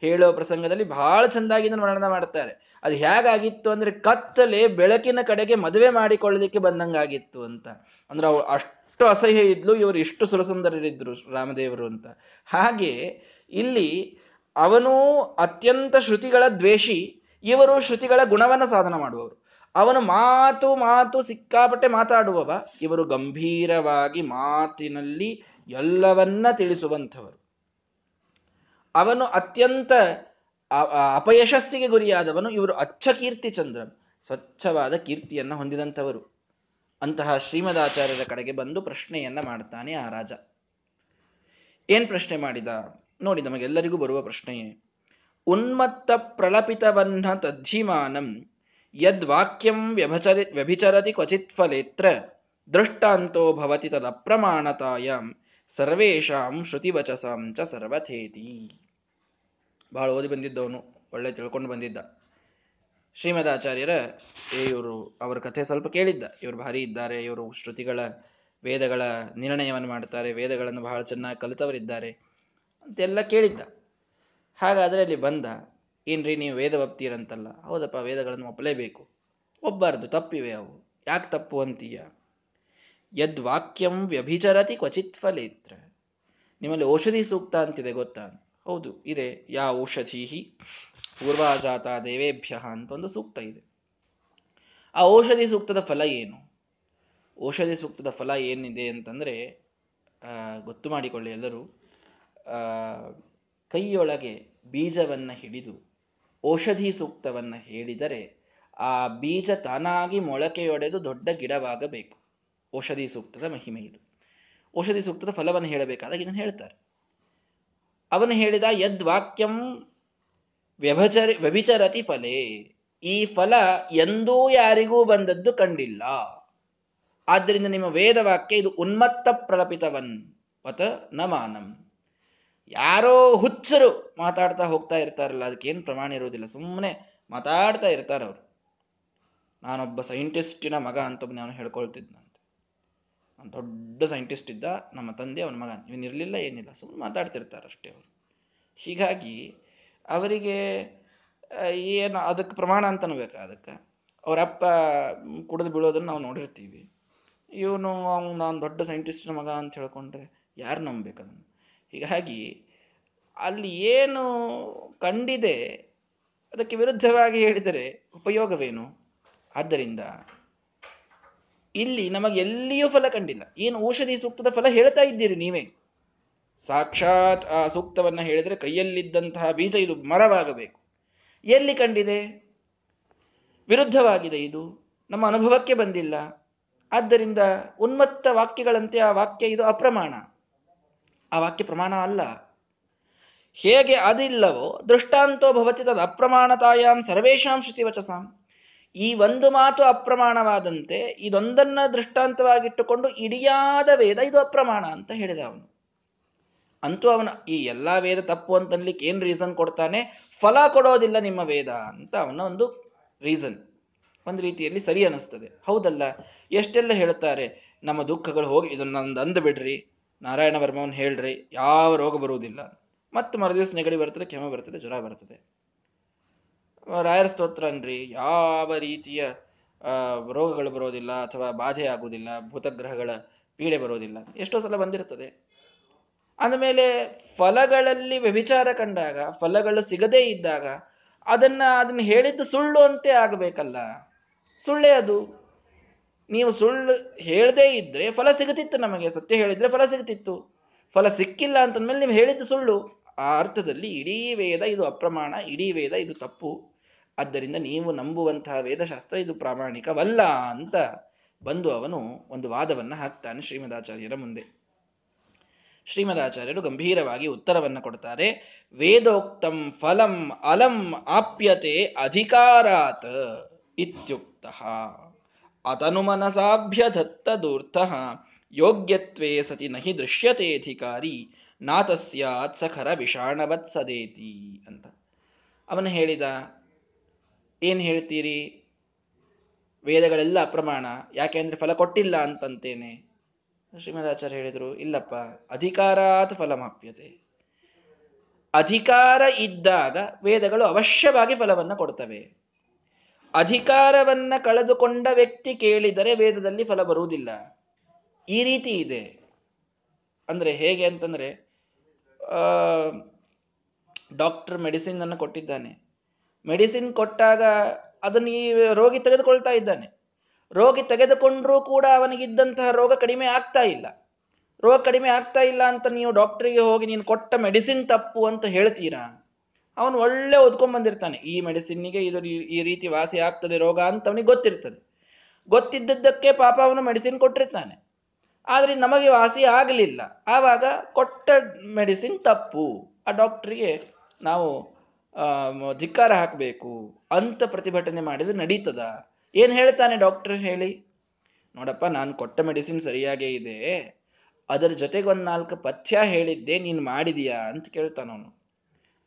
Speaker 1: ಹೇಳೋ ಪ್ರಸಂಗದಲ್ಲಿ ಬಹಳ ಚಂದಾಗಿ ವರ್ಣನ ಮಾಡ್ತಾರೆ. ಅದು ಹೇಗಾಗಿತ್ತು ಅಂದ್ರೆ ಕತ್ತಲೆ ಬೆಳಕಿನ ಕಡೆಗೆ ಮದುವೆ ಮಾಡಿಕೊಳ್ಳಲಿಕ್ಕೆ ಬಂದಂಗಾಗಿತ್ತು ಅಂತ. ಅಂದ್ರೆ ಅವ್ರು ಅಷ್ಟು ಅಸಹ್ಯ ಇದ್ಲು, ಇವರು ಇಷ್ಟು ಸುರಸುಂದರರಿದ್ರು ರಾಮದೇವರು ಅಂತ. ಹಾಗೆ ಇಲ್ಲಿ ಅವನು ಅತ್ಯಂತ ಶ್ರುತಿಗಳ ದ್ವೇಷಿ, ಇವರು ಶ್ರುತಿಗಳ ಗುಣವನ್ನ ಸಾಧನ ಮಾಡುವವರು. ಅವನು ಮಾತು ಮಾತು ಸಿಕ್ಕಾಪಟ್ಟೆ ಮಾತಾಡುವವ. ಇವರು ಗಂಭೀರವಾಗಿ ಮಾತಿನಲ್ಲಿ ಎಲ್ಲವನ್ನ ತಿಳಿಸುವಂಥವರು. ಅವನು ಅತ್ಯಂತ ಅಪಯಶಸ್ಸಿಗೆ ಗುರಿಯಾದವನು ಇವರು ಅಚ್ಚ ಕೀರ್ತಿ ಚಂದ್ರನ್. ಸ್ವಚ್ಛವಾದ ಕೀರ್ತಿಯನ್ನ ಹೊಂದಿದಂಥವರು. ಅಂತಹ ಶ್ರೀಮದಾಚಾರ್ಯರ ಕಡೆಗೆ ಬಂದು ಪ್ರಶ್ನೆಯನ್ನ ಮಾಡ್ತಾನೆ ಆ ರಾಜ. ಏನ್ ಪ್ರಶ್ನೆ ಮಾಡಿದ? ನೋಡಿ, ನಮಗೆಲ್ಲರಿಗೂ ಬರುವ ಪ್ರಶ್ನೆಯೇ. ಉನ್ಮತ್ತ ಪ್ರಲಪಿತವನ್ನ ತದ್ಧಿಮಾನಂ ಯದ್ವಾಕ್ಯಂ ವ್ಯಭಚರಿ ವ್ಯಭಿಚರತಿ ಕ್ವಚಿತ್ ಫಲೇತ್ರ ದೃಷ್ಟಾಂತೋ ಭವತಿ ತದಪ್ರಮಾಣತಾಯಾಂ ಸರ್ವೇಷಾಂ ಶ್ರುತಿವಚಸಾಂ ಚ ಸರ್ವಥೇತಿ ಬಹಳ ಓದಿ ಬಂದಿದ್ದವನು, ಒಳ್ಳೆ ತಿಳ್ಕೊಂಡು ಬಂದಿದ್ದ. ಶ್ರೀಮದಾಚಾರ್ಯರ ಇವರು ಅವರ ಕಥೆ ಸ್ವಲ್ಪ ಕೇಳಿದ್ದ. ಇವರು ಭಾರಿ ಇದ್ದಾರೆ, ಇವರು ಶ್ರುತಿಗಳ, ವೇದಗಳ ನಿರ್ಣಯವನ್ನು ಮಾಡ್ತಾರೆ, ವೇದಗಳನ್ನು ಬಹಳ ಚೆನ್ನಾಗಿ ಕಲಿತವರಿದ್ದಾರೆ ಅಂತೆಲ್ಲ ಕೇಳಿದ್ದ. ಹಾಗಾದರೆ ಅಲ್ಲಿ ಬಂದ ಏನ್ರಿ ನೀವು ವೇದ ಒಪ್ತೀರಂತಲ್ಲ ಹೌದಪ್ಪ, ವೇದಗಳನ್ನು ಒಪ್ಪಲೇಬೇಕು. ಒಬ್ಬಾರ್ದು ತಪ್ಪಿವೆ ಅವು. ಯಾಕೆ ತಪ್ಪು ಅಂತೀಯ? ಯದ್ವಾಕ್ಯಂ ವ್ಯಭಿಚರತಿ ಕ್ವಚಿತ್ ಫಲೇತ್ರ. ನಿಮ್ಮಲ್ಲಿ ಔಷಧಿ ಸೂಕ್ತ ಅಂತಿದೆ ಗೊತ್ತಾ? ಹೌದು, ಇದೆ. ಯಾ ಔಷಧಿ ಪೂರ್ವಾಜಾತ ದೇವೇಭ್ಯ ಅಂತ ಒಂದು ಸೂಕ್ತ ಇದೆ. ಆ ಔಷಧಿ ಸೂಕ್ತದ ಫಲ ಏನು? ಔಷಧಿ ಸೂಕ್ತದ ಫಲ ಏನಿದೆ ಅಂತಂದ್ರೆ ಗೊತ್ತು ಮಾಡಿಕೊಳ್ಳಿ ಎಲ್ಲರೂ. ಕೈಯೊಳಗೆ ಬೀಜವನ್ನ ಹಿಡಿದು ಔಷಧಿ ಸೂಕ್ತವನ್ನ ಹೇಳಿದರೆ ಆ ಬೀಜ ತಾನಾಗಿ ಮೊಳಕೆಯೊಡೆದು ದೊಡ್ಡ ಗಿಡವಾಗಬೇಕು. ಔಷಧಿ ಸೂಕ್ತದ ಮಹಿಮೆ ಇದು. ಔಷಧಿ ಸೂಕ್ತದ ಫಲವನ್ನು ಹೇಳಬೇಕಾದಾಗ ಇದನ್ನು ಹೇಳ್ತಾರೆ. ಅವನು ಹೇಳಿದ ಯದ್ವಾಕ್ಯಂ ವ್ಯಭಚರಿ ವ್ಯಭಿಚರತಿ ಫಲೇ. ಈ ಫಲ ಎಂದೂ ಯಾರಿಗೂ ಬಂದದ್ದು ಕಂಡಿಲ್ಲ. ಆದ್ದರಿಂದ ನಿಮ್ಮ ವೇದವಾಕ್ಯ ಇದು ಉನ್ಮತ್ತ ಪ್ರಲಪಿತವನ್ ವತ ನಮಾನಂ ಮಾನಂ. ಯಾರೋ ಹುಚ್ಚರು ಮಾತಾಡ್ತಾ ಹೋಗ್ತಾ ಇರ್ತಾರಲ್ಲ ಅದಕ್ಕೆ ಏನು ಪ್ರಮಾಣ ಇರೋದಿಲ್ಲ. ಸುಮ್ಮನೆ ಮಾತಾಡ್ತಾ ಇರ್ತಾರೆ ಅವರು. ನಾನೊಬ್ಬ ಸೈಂಟಿಸ್ಟಿನ ಮಗ ಅಂತ ನಾನು ಹೇಳ್ಕೊಳ್ತಿದ್ನಂತೆ. ದೊಡ್ಡ ಸೈಂಟಿಸ್ಟ್ ಇದ್ದ ನಮ್ಮ ತಂದೆ ಅವನ ಮಗ. ಇವನಿರಲಿಲ್ಲ ಏನಿಲ್ಲ. ಸುಮ್ಮನೆ ಮಾತಾಡ್ತಿರ್ತಾರೆ ಅಷ್ಟೇ ಅವರು. ಹೀಗಾಗಿ ಅವರಿಗೆ ಏನು ಅದಕ್ಕೆ ಪ್ರಮಾಣ ಅಂತನೂ ಬೇಕಾ ಅದಕ್ಕೆ? ಅವರಪ್ಪ ಕುಡಿದು ಬೀಳೋದನ್ನು ನಾವು ನೋಡಿರ್ತೀವಿ. ಇವನು ನಾನು ದೊಡ್ಡ ಸೈಂಟಿಸ್ಟ್ನ ಮಗ ಅಂತ ಹೇಳ್ಕೊಂಡ್ರೆ ಯಾರು ನಂಬಬೇಕದನ್ನು ಹೀಗಾಗಿ ಅಲ್ಲಿ ಏನು ಕಂಡಿದೆ ಅದಕ್ಕೆ ವಿರುದ್ಧವಾಗಿ ಹೇಳಿದರೆ ಉಪಯೋಗವೇನು? ಆದ್ದರಿಂದ ಇಲ್ಲಿ ನಮಗೆ ಎಲ್ಲಿಯೂ ಫಲ ಕಂಡಿಲ್ಲ. ಏನು ಔಷಧಿ ಸೂಕ್ತದ ಫಲ ಹೇಳ್ತಾ ಇದ್ದೀರಿ ನೀವೇ? ಸಾಕ್ಷಾತ್ ಆ ಸೂಕ್ತವನ್ನ ಹೇಳಿದರೆ ಕೈಯಲ್ಲಿದ್ದಂತಹ ಬೀಜ ಇದು ಮರವಾಗಬೇಕು. ಎಲ್ಲಿ ಕಂಡಿದೆ? ವಿರುದ್ಧವಾಗಿದೆ ಇದು. ನಮ್ಮ ಅನುಭವಕ್ಕೆ ಬಂದಿಲ್ಲ. ಆದ್ದರಿಂದ ಉನ್ಮತ್ತ ವಾಕ್ಯಗಳಂತೆ ಆ ವಾಕ್ಯ ಇದು ಅಪ್ರಮಾಣ. ಆ ವಾಕ್ಯ ಪ್ರಮಾಣ ಅಲ್ಲ. ಹೇಗೆ ಅದಿಲ್ಲವೋ ದೃಷ್ಟಾಂತೋ ಭವತಿ ತದ ಅಪ್ರಮಾಣತಾಯಾಮ್ ಸರ್ವೇಶಾಂ ಶ್ರುತಿವಚಸಾಂ. ಈ ಒಂದು ಮಾತು ಅಪ್ರಮಾಣವಾದಂತೆ ಇದೊಂದನ್ನ ದೃಷ್ಟಾಂತವಾಗಿಟ್ಟುಕೊಂಡು ಇಡಿಯಾದ ವೇದ ಇದು ಅಪ್ರಮಾಣ ಅಂತ ಹೇಳಿದ ಅವನು ಅಂತೂ ಅವನ ಈ ಎಲ್ಲಾ ವೇದ ತಪ್ಪು ಅಂತನ್ಲಿಕ್ಕೆ ಏನ್ ರೀಸನ್ ಕೊಡ್ತಾನೆ? ಫಲ ಕೊಡೋದಿಲ್ಲ ನಿಮ್ಮ ವೇದ ಅಂತ ಅವನ ಒಂದು ರೀಸನ್ ಒಂದು ರೀತಿಯಲ್ಲಿ ಸರಿ ಅನಿಸ್ತದೆ. ಹೌದಲ್ಲ? ಎಷ್ಟೆಲ್ಲ ಹೇಳ್ತಾರೆ? ನಮ್ಮ ದುಃಖಗಳು ಹೋಗಿ ಇದನ್ನ ಅಂದು ಬಿಡ್ರಿ ನಾರಾಯಣ ವರ್ಮವನ್ನು ಹೇಳ್ರಿ, ಯಾವ ರೋಗ ಬರುವುದಿಲ್ಲ. ಮತ್ತು ಮರುದಿವಸ ನೆಗಡಿ ಬರ್ತದೆ, ಕೆಮ್ಮ ಬರ್ತದೆ, ಜ್ವರ ಬರ್ತದೆ. ರಾಯರ ಸ್ತೋತ್ರ ಅನ್ರಿ, ಯಾವ ರೀತಿಯ ರೋಗಗಳು ಬರೋದಿಲ್ಲ ಅಥವಾ ಬಾಧೆ ಆಗುವುದಿಲ್ಲ, ಭೂತಗ್ರಹಗಳ ಪೀಡೆ ಬರೋದಿಲ್ಲ ಎಷ್ಟೋ ಸಲ ಬಂದಿರ್ತದೆ ಅಂದಮೇಲೆ ಫಲಗಳಲ್ಲಿ ವ್ಯಭಿಚಾರ ಕಂಡಾಗ, ಫಲಗಳು ಸಿಗದೇ ಇದ್ದಾಗ, ಅದನ್ನ ಅದನ್ನ ಹೇಳಿದ್ದು ಸುಳ್ಳು ಅಂತೆ ಆಗಬೇಕಲ್ಲ. ಸುಳ್ಳೇ ಅದು. ನೀವು ಸುಳ್ಳು ಹೇಳದೇ ಇದ್ರೆ ಫಲ ಸಿಗುತ್ತಿತ್ತು ನಮಗೆ, ಸತ್ಯ ಹೇಳಿದ್ರೆ ಫಲ ಸಿಗುತ್ತಿತ್ತು. ಫಲ ಸಿಕ್ಕಿಲ್ಲ ಅಂತಂದ್ಮೇಲೆ ನೀವು ಹೇಳಿದ್ದು ಸುಳ್ಳು. ಆ ಅರ್ಥದಲ್ಲಿ ಇಡೀ ವೇದ ಇದು ಅಪ್ರಮಾಣ, ಇಡೀ ವೇದ ಇದು ತಪ್ಪು. ಆದ್ದರಿಂದ ನೀವು ನಂಬುವಂತಹ ವೇದಶಾಸ್ತ್ರ ಇದು ಪ್ರಾಮಾಣಿಕವಲ್ಲ ಅಂತ ಬಂದು ಅವನು ಒಂದು ವಾದವನ್ನ ಹಾಕ್ತಾನೆ ಶ್ರೀಮದಾಚಾರ್ಯರ ಮುಂದೆ. ಶ್ರೀಮದಾಚಾರ್ಯರು ಗಂಭೀರವಾಗಿ ಉತ್ತರವನ್ನು ಕೊಡ್ತಾರೆ. ವೇದೋಕ್ತಂ ಫಲಂ ಅಲಂ ಆಪ್ಯತೆ ಅಧಿಕಾರಾತ್ ಇತ್ಯುಕ್ತ. ಅತನು ಮನಸಾಭ್ಯಧತ್ತ ದೂರ್ಥ ಯೋಗ್ಯತ್ವೇ ಸತಿ ನಹಿ ಅಧಿಕಾರಿ ನಾತಸ್ಯಾತ್ ಸಖರ ವಿಷಾಣವತ್ ಸದೇತಿ ಅಂತ। ಅವನು ಹೇಳಿದ, ಏನ್ ಹೇಳ್ತೀರಿ? ವೇದಗಳೆಲ್ಲ ಅಪ್ರಮಾಣ. ಯಾಕೆ ಅಂದ್ರೆ ಫಲ ಕೊಟ್ಟಿಲ್ಲ ಅಂತಂತೇನೆ. ಶ್ರೀಮದಾಚಾರ್ಯ ಹೇಳಿದ್ರು, ಇಲ್ಲಪ್ಪ, ಅಧಿಕಾರಾತ್ ಫಲಮಾಪ್ಯತೆ. ಅಧಿಕಾರ ಇದ್ದಾಗ ವೇದಗಳು ಅವಶ್ಯವಾಗಿ ಫಲವನ್ನು ಕೊಡ್ತವೆ. ಅಧಿಕಾರವನ್ನ ಕಳೆದುಕೊಂಡ ವ್ಯಕ್ತಿ ಕೇಳಿದರೆ ವೇದದಲ್ಲಿ ಫಲ ಬರುವುದಿಲ್ಲ. ಈ ರೀತಿ ಇದೆ. ಅಂದ್ರೆ ಹೇಗೆ ಅಂತಂದ್ರೆ ಡಾಕ್ಟರ್ ಮೆಡಿಸಿನ್ ಅನ್ನು ಕೊಟ್ಟಿದ್ದಾನೆ. ಮೆಡಿಸಿನ್ ಕೊಟ್ಟಾಗ ಅದನ್ನು ಈ ರೋಗಿ ತೆಗೆದುಕೊಳ್ತಾ ಇದ್ದಾನೆ. ರೋಗಿ ತೆಗೆದುಕೊಂಡ್ರೂ ಕೂಡ ಅವನಿಗಿದ್ದಂತಹ ರೋಗ ಕಡಿಮೆ ಆಗ್ತಾ ಇಲ್ಲ. ರೋಗ ಕಡಿಮೆ ಆಗ್ತಾ ಇಲ್ಲ ಅಂತ ನೀವು ಡಾಕ್ಟರಿಗೆ ಹೋಗಿ ನೀನು ಕೊಟ್ಟ ಮೆಡಿಸಿನ್ ತಪ್ಪು ಅಂತ ಹೇಳ್ತೀರಾ? ಅವನು ಒಳ್ಳೆ ಓದ್ಕೊಂಡ್ ಬಂದಿರ್ತಾನೆ. ಈ ಮೆಡಿಸಿನ್ನಿಗೆ ಇದು ಈ ರೀತಿ ವಾಸಿ ಆಗ್ತದೆ ರೋಗ ಅಂತ ಅವನಿಗೆ ಗೊತ್ತಿರ್ತದೆ. ಗೊತ್ತಿದ್ದದ್ದಕ್ಕೆ ಪಾಪ ಅವನು ಮೆಡಿಸಿನ್ ಕೊಟ್ಟಿರ್ತಾನೆ. ಆದ್ರೆ ನಮಗೆ ವಾಸಿ ಆಗಲಿಲ್ಲ. ಆವಾಗ ಕೊಟ್ಟ ಮೆಡಿಸಿನ್ ತಪ್ಪು. ಆ ಡಾಕ್ಟ್ರಿಗೆ ನಾವು ಧಿಕ್ಕಾರ ಹಾಕಬೇಕು. ಅಂತ ಪ್ರತಿಭಟನೆ ಮಾಡಿದ್ರೆ ನಡೀತದ. ಏನ್ ಹೇಳ್ತಾನೆ ಡಾಕ್ಟರ್ ಹೇಳಿ? ನೋಡಪ್ಪ, ನಾನು ಕೊಟ್ಟ ಮೆಡಿಸಿನ್ ಸರಿಯಾಗೇ ಇದೆ. ಅದರ ಜೊತೆಗೆ ಒಂದ್ ನಾಲ್ಕು ಪಥ್ಯ ಹೇಳಿದ್ದೆ, ನೀನು ಮಾಡಿದೀಯಾ? ಅಂತ ಕೇಳ್ತಾನವನು.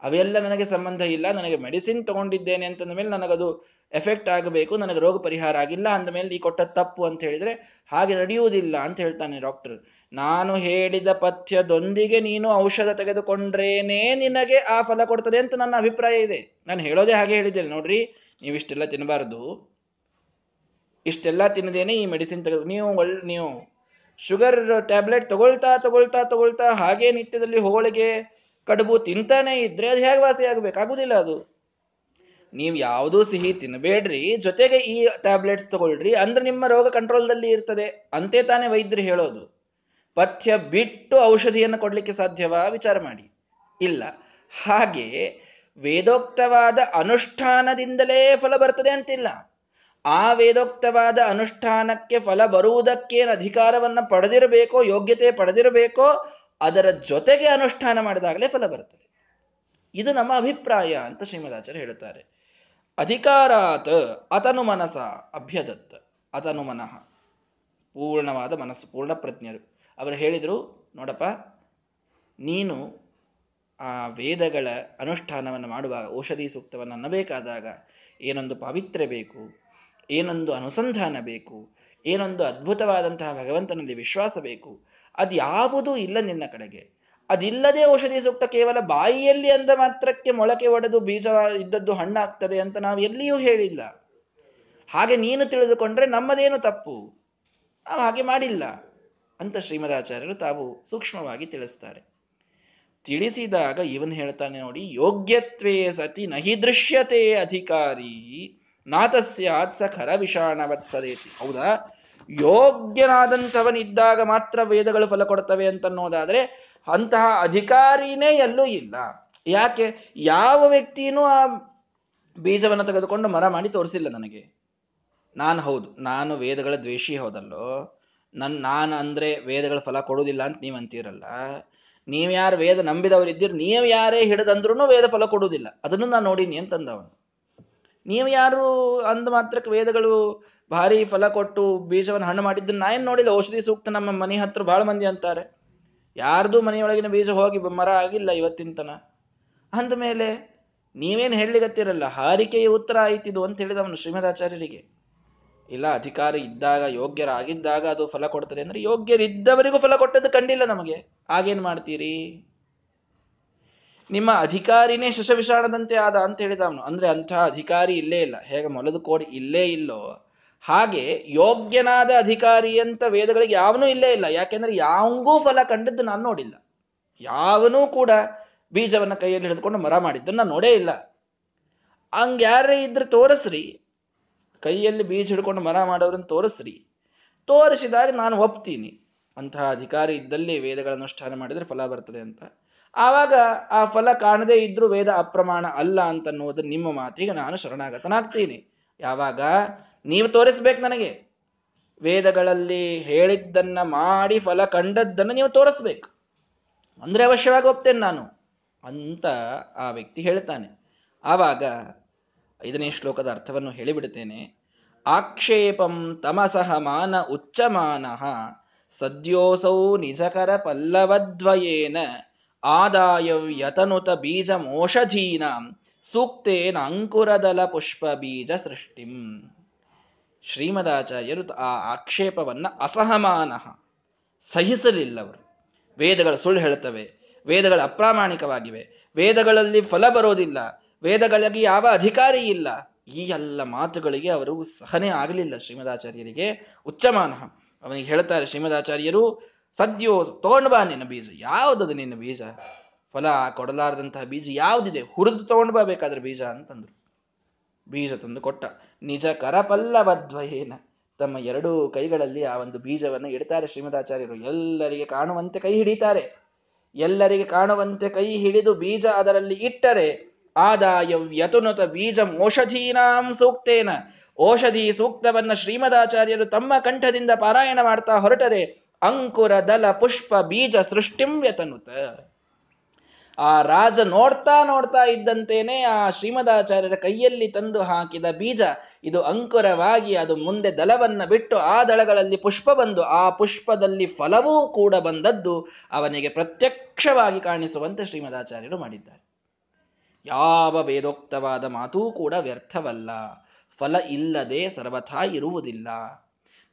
Speaker 1: ಅವೆಲ್ಲ ನನಗೆ ಸಂಬಂಧ ಇಲ್ಲ, ನನಗೆ ಮೆಡಿಸಿನ್ ತಗೊಂಡಿದ್ದೇನೆ ಅಂತಂದ ಮೇಲೆ ನನಗದು ಎಫೆಕ್ಟ್ ಆಗಬೇಕು, ನನಗೆ ರೋಗ ಪರಿಹಾರ ಆಗಿಲ್ಲ ಅಂದ ಮೇಲೆ ಈ ಕೊಟ್ಟ ತಪ್ಪು ಅಂತ ಹೇಳಿದ್ರೆ ಹಾಗೆ ನಡೆಯುವುದಿಲ್ಲ ಅಂತ ಹೇಳ್ತಾನೆ ಡಾಕ್ಟರ್ ನಾನು ಹೇಳಿದ ಪಥ್ಯದೊಂದಿಗೆ ನೀನು ಔಷಧ ತೆಗೆದುಕೊಂಡ್ರೇನೇ ನಿನಗೆ ಆ ಫಲ ಕೊಡ್ತದೆ ಅಂತ ನನ್ನ ಅಭಿಪ್ರಾಯ ಇದೆ. ನಾನು ಹೇಳೋದೇ ಹಾಗೆ ಹೇಳಿದ್ದೇನೆ. ನೋಡ್ರಿ, ನೀವಿಷ್ಟೆಲ್ಲ ತಿನ್ನಬಾರದು. ಇಷ್ಟೆಲ್ಲ ತಿನ್ನದೇನೆ ಈ ಮೆಡಿಸಿನ್ ತೆಗೆದು ನೀವು ನೀವು ಶುಗರ್ ಟ್ಯಾಬ್ಲೆಟ್ ತಗೊಳ್ತಾ ತಗೊಳ್ತಾ ತಗೊಳ್ತಾ ಹಾಗೆ ನಿತ್ಯದಲ್ಲಿ ಹೋಳಿಗೆ ಕಡುಬು ತಿಂತಾನೆ ಇದ್ರೆ ಅದು ಹೇಗೆ ವಾಸಿ ಆಗ್ಬೇಕಾಗುದಿಲ್ಲ ಅದು. ನೀವು ಯಾವುದೂ ಸಿಹಿ ತಿನ್ನಬೇಡ್ರಿ ಜೊತೆಗೆ ಈ ಟ್ಯಾಬ್ಲೆಟ್ಸ್ ತಗೊಳ್ರಿ, ಅಂದ್ರೆ ನಿಮ್ಮ ರೋಗ ಕಂಟ್ರೋಲ್ದಲ್ಲಿ ಇರ್ತದೆ. ಅಂತೆ ತಾನೇ ವೈದ್ಯರು ಹೇಳೋದು. ಪಥ್ಯ ಬಿಟ್ಟು ಔಷಧಿಯನ್ನು ಕೊಡ್ಲಿಕ್ಕೆ ಸಾಧ್ಯವಾ? ವಿಚಾರ ಮಾಡಿ. ಇಲ್ಲ. ಹಾಗೆ ವೇದೋಕ್ತವಾದ ಅನುಷ್ಠಾನದಿಂದಲೇ ಫಲ ಬರ್ತದೆ ಅಂತಿಲ್ಲ. ಆ ವೇದೋಕ್ತವಾದ ಅನುಷ್ಠಾನಕ್ಕೆ ಫಲ ಬರುವುದಕ್ಕೇನು ಅಧಿಕಾರವನ್ನು ಪಡೆದಿರಬೇಕೋ, ಯೋಗ್ಯತೆ ಪಡೆದಿರಬೇಕೋ ಅದರ ಜೊತೆಗೆ ಅನುಷ್ಠಾನ ಮಾಡಿದಾಗಲೇ ಫಲ ಬರ್ತದೆ ಇದು ನಮ್ಮ ಅಭಿಪ್ರಾಯ ಅಂತ ಶ್ರೀಮದಾಚಾರ್ಯ ಹೇಳುತ್ತಾರೆ. ಅಧಿಕಾರಾತ್ ಅತನು ಮನಸ ಅಭ್ಯದತ್ತ ಅತನು ಮನಃ. ಪೂರ್ಣವಾದ ಮನಸ್ಸು, ಪೂರ್ಣ ಪ್ರಜ್ಞರು ಅವರು ಹೇಳಿದರು, ನೋಡಪ್ಪ, ನೀನು ಆ ವೇದಗಳ ಅನುಷ್ಠಾನವನ್ನು ಮಾಡುವಾಗ, ಔಷಧಿ ಸೂಕ್ತವನ್ನು ಅನ್ನಬೇಕಾದಾಗ ಏನೊಂದು ಪಾವಿತ್ರ್ಯ ಬೇಕು, ಏನೊಂದು ಅನುಸಂಧಾನ ಬೇಕು, ಏನೊಂದು ಅದ್ಭುತವಾದಂತಹ ಭಗವಂತನಲ್ಲಿ ವಿಶ್ವಾಸ ಬೇಕು ಅದ್ಯಾವುದೂ ಇಲ್ಲ ನಿನ್ನ ಕಡೆಗೆ. ಅದಿಲ್ಲದೆ ಔಷಧಿ ಸೂಕ್ತ ಕೇವಲ ಬಾಯಿಯಲ್ಲಿ ಅಂದ ಮಾತ್ರಕ್ಕೆ ಮೊಳಕೆ ಒಡೆದು ಬೀಜ ಇದ್ದದ್ದು ಹಣ್ಣಾಗ್ತದೆ ಅಂತ ನಾವು ಎಲ್ಲಿಯೂ ಹೇಳಿಲ್ಲ. ಹಾಗೆ ನೀನು ತಿಳಿದುಕೊಂಡ್ರೆ ನಮ್ಮದೇನು ತಪ್ಪು? ನಾವು ಹಾಗೆ ಮಾಡಿಲ್ಲ ಅಂತ ಶ್ರೀಮದಾಚಾರ್ಯರು ತಾವು ಸೂಕ್ಷ್ಮವಾಗಿ ತಿಳಿಸ್ತಾರೆ. ತಿಳಿಸಿದಾಗ ಇವನ್ ಹೇಳ್ತಾನೆ ನೋಡಿ, ಯೋಗ್ಯತ್ವೇ ಸತಿ ನಹಿ ದೃಶ್ಯತೆ ಅಧಿಕಾರಿ ನಾತಸ್ಯಾತ್ ಸ ಖರ ವಿಷಾಣವತ್ಸದೇತಿ ಹೌದಾ? ಯೋಗ್ಯನಾದಂಥವನಿದ್ದಾಗ ಮಾತ್ರ ವೇದಗಳು ಫಲ ಕೊಡ್ತವೆ ಅಂತನ್ನೋದಾದ್ರೆ ಅಂತಹ ಅಧಿಕಾರಿನೇ ಎಲ್ಲೂ ಇಲ್ಲ. ಯಾಕೆ? ಯಾವ ವ್ಯಕ್ತಿಯೂ ಆ ಬೀಜವನ್ನು ತೆಗೆದುಕೊಂಡು ಮರ ಮಾಡಿ ತೋರಿಸಿಲ್ಲ ನನಗೆ. ನಾನು ಹೌದು, ನಾನು ವೇದಗಳ ದ್ವೇಷಿ ಹೌದಲ್ಲೋ? ನನ್, ನಾನು ಅಂದ್ರೆ ವೇದಗಳ ಫಲ ಕೊಡುವುದಿಲ್ಲ ಅಂತ ನೀವು ಅಂತೀರಲ್ಲ? ನೀವು ಯಾರು ವೇದ ನಂಬಿದವರಿದ್ದೀರಿ, ನೀವು ಯಾರೇ ಹಿಡಿದಂದ್ರೂ ವೇದ ಫಲ ಕೊಡುವುದಿಲ್ಲ. ಅದನ್ನು ನಾನು ನೋಡೀನಿ ಅಂತಂದವನು. ನೀವು ಯಾರು ಅಂದ ಮಾತ್ರಕ್ಕೆ ವೇದಗಳು ಭಾರಿ ಫಲ ಕೊಟ್ಟು ಬೀಜವನ್ನು ಹಣ್ಣು ಮಾಡಿದ್ದು ನಾ ನೋಡಿಲ್ಲ. ಔಷಧಿ ಸೂಕ್ತ ನಮ್ಮ ಮನೆ ಹತ್ರ ಬಹಳ ಮಂದಿ ಅಂತಾರೆ. ಯಾರ್ದು ಮನೆಯೊಳಗಿನ ಬೀಜ ಹೋಗಿ ಮರ ಆಗಿಲ್ಲ ಇವತ್ತಿನ ತನ. ಅಂದ ಮೇಲೆ ನೀವೇನು ಹೇಳಲಿಗತ್ತಿರಲ್ಲ ಹಾರಿಕೆಯ ಉತ್ತರ ಆಯ್ತಿದು ಅಂತ ಹೇಳಿದವನು ಶ್ರೀಮದಾಚಾರ್ಯರಿಗೆ. ಇಲ್ಲ, ಅಧಿಕಾರ ಇದ್ದಾಗ, ಯೋಗ್ಯರಾಗಿದ್ದಾಗ ಅದು ಫಲ ಕೊಡ್ತದೆ ಅಂದ್ರೆ ಯೋಗ್ಯರಿದ್ದವರಿಗೂ ಫಲ ಕೊಟ್ಟದ್ದು ಕಂಡಿಲ್ಲ ನಮಗೆ. ಆಗೇನ್ ಮಾಡ್ತೀರಿ? ನಿಮ್ಮ ಅಧಿಕಾರಿನೇ ಶಶವಿಷಾಣದಂತೆ ಆದ ಅಂತ ಹೇಳಿದವನು ಅಂದ್ರೆ ಅಂಥ ಅಧಿಕಾರಿ ಇಲ್ಲೇ ಇಲ್ಲ. ಹೇಗೆ ಮೊಲದ ಕೋಡಿ ಇಲ್ಲೇ ಇಲ್ಲೋ. ಹಾಗೆ ಯೋಗ್ಯನಾದ ಅಧಿಕಾರಿ ಅಂತ ವೇದಗಳಿಗೆ ಯಾವನೂ ಇಲ್ಲೇ ಇಲ್ಲ. ಯಾಕೆಂದ್ರೆ ಯಾವಂಗೂ ಫಲ ಕಂಡದ್ದು ನಾನು ನೋಡಿಲ್ಲ. ಯಾವನೂ ಕೂಡ ಬೀಜವನ್ನ ಕೈಯಲ್ಲಿ ಹಿಡಿದುಕೊಂಡು ಮರ ಮಾಡಿದ್ದನ್ನು ನಾನು ನೋಡೇ ಇಲ್ಲ. ಹಂಗ ಯಾರೇ ಇದ್ರೆ ತೋರಿಸ್ರಿ. ಕೈಯಲ್ಲಿ ಬೀಜ ಹಿಡ್ಕೊಂಡು ಮರ ಮಾಡೋರನ್ನ ತೋರಿಸ್ರಿ. ತೋರಿಸಿದಾಗ ನಾನು ಒಪ್ತೀನಿ. ಅಂತಹ ಅಧಿಕಾರಿ ಇದ್ದಲ್ಲಿ ವೇದಗಳ ಅನುಷ್ಠಾನ ಮಾಡಿದ್ರೆ ಫಲ ಬರ್ತದೆ ಅಂತ. ಆವಾಗ ಆ ಫಲ ಕಾಣದೇ ಇದ್ರೂ ವೇದ ಅಪ್ರಮಾಣ ಅಲ್ಲ ಅಂತನ್ನುವುದು ನಿಮ್ಮ ಮಾತಿಗೆ ನಾನು ಶರಣಾಗತನಾಗ್ತೀನಿ. ಯಾವಾಗ? ನೀವು ತೋರಿಸ್ಬೇಕು ನನಗೆ. ವೇದಗಳಲ್ಲಿ ಹೇಳಿದ್ದನ್ನ ಮಾಡಿ ಫಲ ಕಂಡದ್ದನ್ನು ನೀವು ತೋರಿಸ್ಬೇಕು. ಅಂದ್ರೆ ಅವಶ್ಯವಾಗಿ ಒಪ್ತೇನೆ ನಾನು ಅಂತ ಆ ವ್ಯಕ್ತಿ ಹೇಳ್ತಾನೆ. ಆವಾಗ ಐದನೇ ಶ್ಲೋಕದ ಅರ್ಥವನ್ನು ಹೇಳಿಬಿಡ್ತೇನೆ ಆಕ್ಷೇಪಂ ತಮಸಹ ಮಾನ ಉಚ್ಚಮಾನ ಸದ್ಯೋಸೌ ನಿಜಕರ ಪಲ್ಲವದ್ವಯೇನ ಆದಾಯ ಯತನುತ ಬೀಜ ಮೋಷಧೀನಾಂ ಸೂಕ್ತೇನ ಅಂಕುರದಲ ಪುಷ್ಪ ಬೀಜ ಸೃಷ್ಟಿಂ. ಶ್ರೀಮದಾಚಾರ್ಯರು ಆ ಆಕ್ಷೇಪವನ್ನ ಅಸಹಮಾನ ಸಹಿಸಲಿಲ್ಲವರು. ವೇದಗಳು ಸುಳ್ಳು ಹೇಳುತ್ತವೆ, ವೇದಗಳು ಅಪ್ರಾಮಾಣಿಕವಾಗಿವೆ, ವೇದಗಳಲ್ಲಿ ಫಲ ಬರೋದಿಲ್ಲ, ವೇದಗಳಿಗೆ ಯಾವ ಅಧಿಕಾರಿ ಇಲ್ಲ, ಈ ಎಲ್ಲ ಮಾತುಗಳಿಗೆ ಅವರು ಸಹನೆ ಆಗಲಿಲ್ಲ ಶ್ರೀಮದಾಚಾರ್ಯರಿಗೆ. ಉಚ್ಚಮಾನ, ಅವನಿಗೆ ಹೇಳ್ತಾರೆ ಶ್ರೀಮದಾಚಾರ್ಯರು, ಸದ್ಯೋ ತಗೊಂಡು ಬಾ ನಿನ್ನ ಬೀಜ, ಯಾವುದದು ನಿನ್ನ ಬೀಜ? ಫಲ ಕೊಡಲಾರದಂತಹ ಬೀಜ ಯಾವುದಿದೆ? ಹುರಿದು ತಗೊಂಡು ಬಾ ಬೇಕಾದ್ರೆ ಬೀಜ ಅಂತಂದ್ರು. ಬೀಜ ತಂದು ಕೊಟ್ಟ. ನಿಜ ಕರಪಲ್ಲವದ್ವಯೇನ ತಮ್ಮ ಎರಡೂ ಕೈಗಳಲ್ಲಿ ಆ ಒಂದು ಬೀಜವನ್ನು ಇಡ್ತಾರೆ ಶ್ರೀಮದಾಚಾರ್ಯರು. ಎಲ್ಲರಿಗೆ ಕಾಣುವಂತೆ ಕೈ ಹಿಡಿತಾರೆ. ಎಲ್ಲರಿಗೆ ಕಾಣುವಂತೆ ಕೈ ಹಿಡಿದು ಬೀಜ ಅದರಲ್ಲಿ ಇಟ್ಟರೆ ಆದಾಯ ವ್ಯತುನುತ ಬೀಜ ಔಷಧೀನಾಂ ಸೂಕ್ತೇನ. ಔಷಧಿ ಸೂಕ್ತವನ್ನ ಶ್ರೀಮದಾಚಾರ್ಯರು ತಮ್ಮ ಕಂಠದಿಂದ ಪಾರಾಯಣ ಮಾಡ್ತಾ ಹೊರಟರೆ ಅಂಕುರ ದಲ ಪುಷ್ಪ ಬೀಜ ಸೃಷ್ಟಿಂ ವ್ಯತನುತ ಆ ರಾಜ ನೋಡ್ತಾ ನೋಡ್ತಾ ಇದ್ದಂತೇನೆ ಆ ಶ್ರೀಮದಾಚಾರ್ಯರ ಕೈಯಲ್ಲಿ ತಂದು ಹಾಕಿದ ಬೀಜ. ಇದು ಅಂಕುರವಾಗಿ ಅದು ಮುಂದೆ ದಳವನ್ನ ಬಿಟ್ಟು ಆ ದಳಗಳಲ್ಲಿ ಪುಷ್ಪ ಬಂದು ಆ ಪುಷ್ಪದಲ್ಲಿ ಫಲವೂ ಕೂಡ ಬಂದದ್ದು ಅವನಿಗೆ ಪ್ರತ್ಯಕ್ಷವಾಗಿ ಕಾಣಿಸುವಂತೆ ಶ್ರೀಮದಾಚಾರ್ಯರು ಮಾಡಿದ್ದಾರೆ. ಯಾವ ವೇದೋಕ್ತವಾದ ಮಾತೂ ಕೂಡ ವ್ಯರ್ಥವಲ್ಲ. ಫಲ ಇಲ್ಲದೆ ಸರ್ವಥಾ ಇರುವುದಿಲ್ಲ.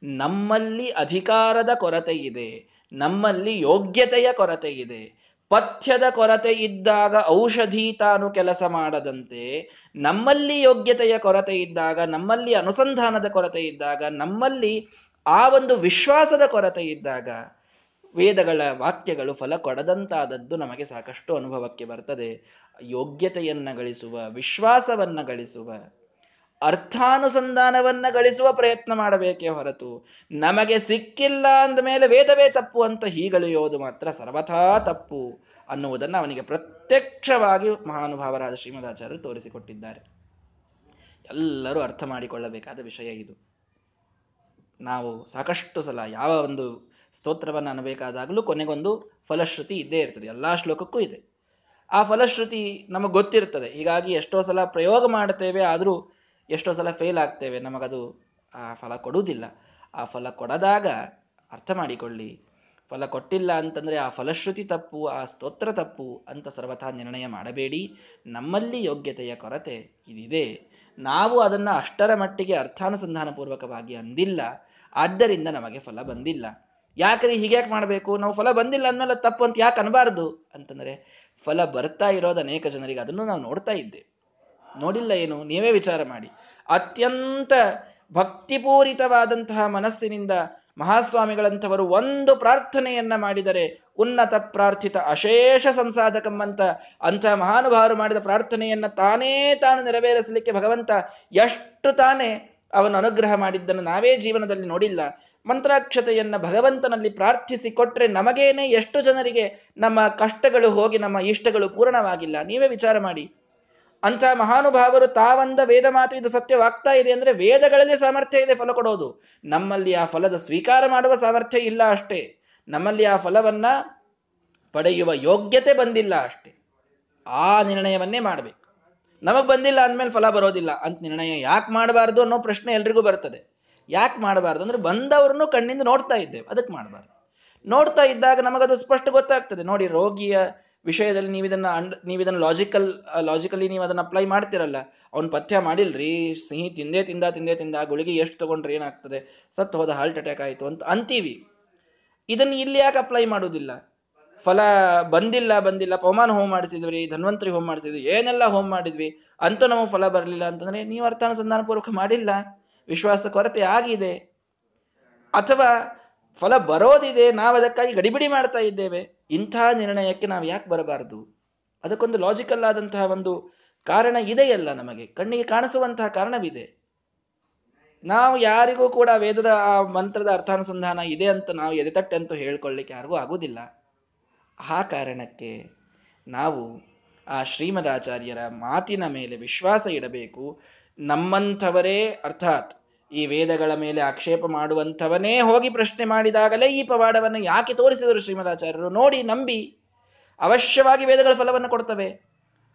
Speaker 1: ನಮ್ಮಲ್ಲಿ ಅಧಿಕಾರದ ಕೊರತೆ ಇದೆ ನಮ್ಮಲ್ಲಿ ಯೋಗ್ಯತೆಯ ಕೊರತೆ ಇದೆ ಪಥ್ಯದ ಕೊರತೆ ಇದ್ದಾಗ ಔಷಧಿ ತಾನು ಕೆಲಸ ಮಾಡದಂತೆ, ನಮ್ಮಲ್ಲಿ ಯೋಗ್ಯತೆಯ ಕೊರತೆ ಇದ್ದಾಗ, ನಮ್ಮಲ್ಲಿ ಅನುಸಂಧಾನದ ಕೊರತೆ ಇದ್ದಾಗ, ನಮ್ಮಲ್ಲಿ ಆ ಒಂದು ವಿಶ್ವಾಸದ ಕೊರತೆ ಇದ್ದಾಗ ವೇದಗಳ ವಾಕ್ಯಗಳು ಫಲ ಕೊಡದಂತಾದದ್ದು ನಮಗೆ ಸಾಕಷ್ಟು ಅನುಭವಕ್ಕೆ ಬರ್ತದೆ. ಯೋಗ್ಯತೆಯನ್ನ ಗಳಿಸುವ, ವಿಶ್ವಾಸವನ್ನ ಗಳಿಸುವ. ಅರ್ಥಾನುಸಂಧಾನವನ್ನ ಗಳಿಸುವ ಪ್ರಯತ್ನ ಮಾಡಬೇಕೇ ಹೊರತು ನಮಗೆ ಸಿಕ್ಕಿಲ್ಲ ಅಂದ ಮೇಲೆ ವೇದವೇ ತಪ್ಪು ಅಂತ ಹೀಗಳೆಯೋದು ಮಾತ್ರ ಸರ್ವಥಾ ತಪ್ಪು ಅನ್ನುವುದನ್ನು ಅವನಿಗೆ ಪ್ರತ್ಯಕ್ಷವಾಗಿ ಮಹಾನುಭಾವರಾದ ಶ್ರೀಮದಾಚಾರ್ಯರು ತೋರಿಸಿಕೊಟ್ಟಿದ್ದಾರೆ. ಎಲ್ಲರೂ ಅರ್ಥ ಮಾಡಿಕೊಳ್ಳಬೇಕಾದ ವಿಷಯ ಇದು. ನಾವು ಸಾಕಷ್ಟು ಸಲ ಯಾವ ಒಂದು ಸ್ತೋತ್ರವನ್ನು ಅನ್ನಬೇಕಾದಾಗಲೂ ಕೊನೆಗೊಂದು ಫಲಶ್ರುತಿ ಇದ್ದೇ ಇರ್ತದೆ, ಎಲ್ಲಾ ಶ್ಲೋಕಕ್ಕೂ ಇದೆ. ಆ ಫಲಶ್ರುತಿ ನಮಗೆ ಗೊತ್ತಿರ್ತದೆ. ಹೀಗಾಗಿ ಎಷ್ಟೋ ಸಲ ಪ್ರಯೋಗ ಮಾಡ್ತೇವೆ ಆದರೂ ಎಷ್ಟೋ ಸಲ ಫೇಲ್ ಆಗ್ತೇವೆ, ನಮಗದು ಆ ಫಲ ಕೊಡುವುದಿಲ್ಲ. ಆ ಫಲ ಕೊಡದಾಗ ಅರ್ಥ ಮಾಡಿಕೊಳ್ಳಿ. ಫಲ ಕೊಟ್ಟಿಲ್ಲ ಅಂತಂದ್ರೆ ಆ ಫಲಶ್ರುತಿ ತಪ್ಪು, ಆ ಸ್ತೋತ್ರ ತಪ್ಪು ಅಂತ ಸರ್ವಥಾ ನಿರ್ಣಯ ಮಾಡಬೇಡಿ. ನಮ್ಮಲ್ಲಿ ಯೋಗ್ಯತೆಯ ಕೊರತೆ ಇದಿದೆ. ನಾವು ಅದನ್ನು ಅಷ್ಟರ ಮಟ್ಟಿಗೆ ಅರ್ಥಾನುಸಂಧಾನ ಪೂರ್ವಕವಾಗಿ ಅಂದಿಲ್ಲ. ಆದ್ದರಿಂದ ನಮಗೆ ಫಲ ಬಂದಿಲ್ಲ. ಯಾಕ್ರಿ ಹೀಗ್ಯಾಕೆ ಮಾಡಬೇಕು? ನಾವು ಫಲ ಬಂದಿಲ್ಲ ಅನ್ನೋಲ್ಲ ತಪ್ಪು ಅಂತ ಯಾಕೆ ಅನ್ಬಾರ್ದು? ಅಂತಂದ್ರೆ, ಫಲ ಬರ್ತಾ ಇರೋದು ಅನೇಕ ಜನರಿಗೆ ಅದನ್ನು ನಾವು ನೋಡ್ತಾ ಇದ್ದೇವೆ. ನೋಡಿಲ್ಲ ಏನು? ನೀವೇ ವಿಚಾರ ಮಾಡಿ. ಅತ್ಯಂತ ಭಕ್ತಿಪೂರಿತವಾದಂತಹ ಮನಸ್ಸಿನಿಂದ ಮಹಾಸ್ವಾಮಿಗಳಂಥವರು ಒಂದು ಪ್ರಾರ್ಥನೆಯನ್ನ ಮಾಡಿದರೆ ಉನ್ನತ ಪ್ರಾರ್ಥಿತ ಅಶೇಷ ಸಂಸಾಧಕಮ್ಮಂತ ಅಂಥ ಮಹಾನುಭಾವರು ಮಾಡಿದ ಪ್ರಾರ್ಥನೆಯನ್ನ ತಾನೇ ತಾನು ನೆರವೇರಿಸಲಿಕ್ಕೆ ಭಗವಂತ ಎಷ್ಟು ತಾನೇ ಅವನು ಅನುಗ್ರಹ ಮಾಡಿದ್ದನ್ನು ನಾವೇ ಜೀವನದಲ್ಲಿ ನೋಡಿಲ್ಲ. ಮಂತ್ರಾಕ್ಷತೆಯನ್ನ ಭಗವಂತನಲ್ಲಿ ಪ್ರಾರ್ಥಿಸಿ ಕೊಟ್ರೆ ನಮಗೇನೆ ಎಷ್ಟು ಜನರಿಗೆ ನಮ್ಮ ಕಷ್ಟಗಳು ಹೋಗಿ ನಮ್ಮ ಇಷ್ಟಗಳು ಪೂರ್ಣವಾಗಿಲ್ಲ. ನೀವೇ ವಿಚಾರ ಮಾಡಿ. ಅಂಥ ಮಹಾನುಭಾವರು ತಾವಂದ ವೇದ ಮಾತು ಇದು ಸತ್ಯವಾಗ್ತಾ ಇದೆ ಅಂದ್ರೆ ವೇದಗಳಲ್ಲಿ ಸಾಮರ್ಥ್ಯ ಇದೆ, ಫಲ ಕೊಡೋದು. ನಮ್ಮಲ್ಲಿ ಆ ಫಲದ ಸ್ವೀಕಾರ ಮಾಡುವ ಸಾಮರ್ಥ್ಯ ಇಲ್ಲ ಅಷ್ಟೇ. ನಮ್ಮಲ್ಲಿ ಆ ಫಲವನ್ನ ಪಡೆಯುವ ಯೋಗ್ಯತೆ ಬಂದಿಲ್ಲ ಅಷ್ಟೇ. ಆ ನಿರ್ಣಯವನ್ನೇ ಮಾಡಬೇಕು. ನಮಗ್ ಬಂದಿಲ್ಲ ಅಂದ್ಮೇಲೆ ಫಲ ಬರೋದಿಲ್ಲ. ಅಂತ ನಿರ್ಣಯ ಯಾಕೆ ಮಾಡಬಾರ್ದು ಅನ್ನೋ ಪ್ರಶ್ನೆ ಎಲ್ರಿಗೂ ಬರ್ತದೆ. ಯಾಕೆ ಮಾಡಬಾರ್ದು? ಅಂದ್ರೆ ಬಂದವ್ರನ್ನು ಕಣ್ಣಿಂದ ನೋಡ್ತಾ ಇದ್ದೇವೆ. ಅದಕ್ಕೆ ಮಾಡಬಾರ್ದು. ನೋಡ್ತಾ ಇದ್ದಾಗ ನಮಗದು ಸ್ಪಷ್ಟ ಗೊತ್ತಾಗ್ತದೆ. ನೋಡಿ, ರೋಗಿಯ ವಿಷಯದಲ್ಲಿ ನೀವು ಇದನ್ನ ನೀವು ಇದನ್ನ ಲಾಜಿಕಲ್ ಲಾಜಿಕಲಿ ನೀವು ಅದನ್ನ ಅಪ್ಲೈ ಮಾಡ್ತಿರಲ್ಲ, ಅವ್ನು ಪಥ್ಯ ಮಾಡಿಲ್ರಿ, ಸಿಹಿ ತಿಂದೇ ತಿಂದ ತಿಂದೇ ತಿಂದ, ಗುಳಿಗೆ ಎಷ್ಟು ತಗೊಂಡ್ರೆ ಏನಾಗ್ತದೆ? ಸತ್ತು ಹೋದ ಹಾರ್ಟ್ ಅಟ್ಯಾಕ್ ಆಯಿತು ಅಂತ ಅಂತೀವಿ. ಇದನ್ನ ಇಲ್ಲಿ ಯಾಕೆ ಅಪ್ಲೈ ಮಾಡುವುದಿಲ್ಲ ಫಲ ಬಂದಿಲ್ಲ ಬಂದಿಲ್ಲ, ಪವಮಾನ ಹೋಮ್ ಮಾಡಿಸಿದ್ವಿ ಧನ್ವಂತರಿ ಹೋಮ್ ಮಾಡಿಸಿದ್ವಿ ಏನೆಲ್ಲ ಹೋಮ್ ಮಾಡಿದ್ವಿ, ಅಂತೂ ನಮಗೆ ಫಲ ಬರಲಿಲ್ಲ ಅಂತಂದ್ರೆ ನೀವು ಅರ್ಥಾನುಸಂಧಾನ ಪೂರ್ವಕ ಮಾಡಿಲ್ಲ. ವಿಶ್ವಾಸ ಕೊರತೆ ಆಗಿದೆ. ಅಥವಾ ಫಲ ಬರೋದಿದೆ, ನಾವು ಅದಕ್ಕಾಗಿ ಗಡಿಬಿಡಿ ಮಾಡ್ತಾ ಇದ್ದೇವೆ. ಇಂಥ ನಿರ್ಣಯಕ್ಕೆ ನಾವು ಯಾಕೆ ಬರಬಾರದು? ಅದಕ್ಕೊಂದು ಲಾಜಿಕಲ್ ಆದಂತಹ ಒಂದು ಕಾರಣ ಇದೆಯಲ್ಲ ನಮಗೆ. ಕಣ್ಣಿಗೆ ಕಾಣಿಸುವಂತಹ ಕಾರಣವಿದೆ. ನಾವು ಯಾರಿಗೂ ಕೂಡ ವೇದದ ಆ ಮಂತ್ರದ ಅರ್ಥಾನುಸಂಧಾನ ಇದೆ ಅಂತ ನಾವು ಎದೆತಟ್ಟೆ ಅಂತ ಹೇಳ್ಕೊಳ್ಳಿಕ್ಕೆ ಯಾರಿಗೂ ಆಗುವುದಿಲ್ಲ. ಆ ಕಾರಣಕ್ಕೆ ನಾವು ಆ ಶ್ರೀಮದಾಚಾರ್ಯರ ಮಾತಿನ ಮೇಲೆ ವಿಶ್ವಾಸ ಇಡಬೇಕು. ನಮ್ಮಂಥವರೇ, ಅರ್ಥಾತ್ ಈ ವೇದಗಳ ಮೇಲೆ ಆಕ್ಷೇಪ ಮಾಡುವಂಥವನೇ ಹೋಗಿ ಪ್ರಶ್ನೆ ಮಾಡಿದಾಗಲೇ ಈ ಪವಾಡವನ್ನು ಯಾಕೆ ತೋರಿಸಿದರು ಶ್ರೀಮದಾಚಾರ್ಯರು? ನೋಡಿ, ನಂಬಿ. ಅವಶ್ಯವಾಗಿ ವೇದಗಳ ಫಲವನ್ನು ಕೊಡ್ತವೆ.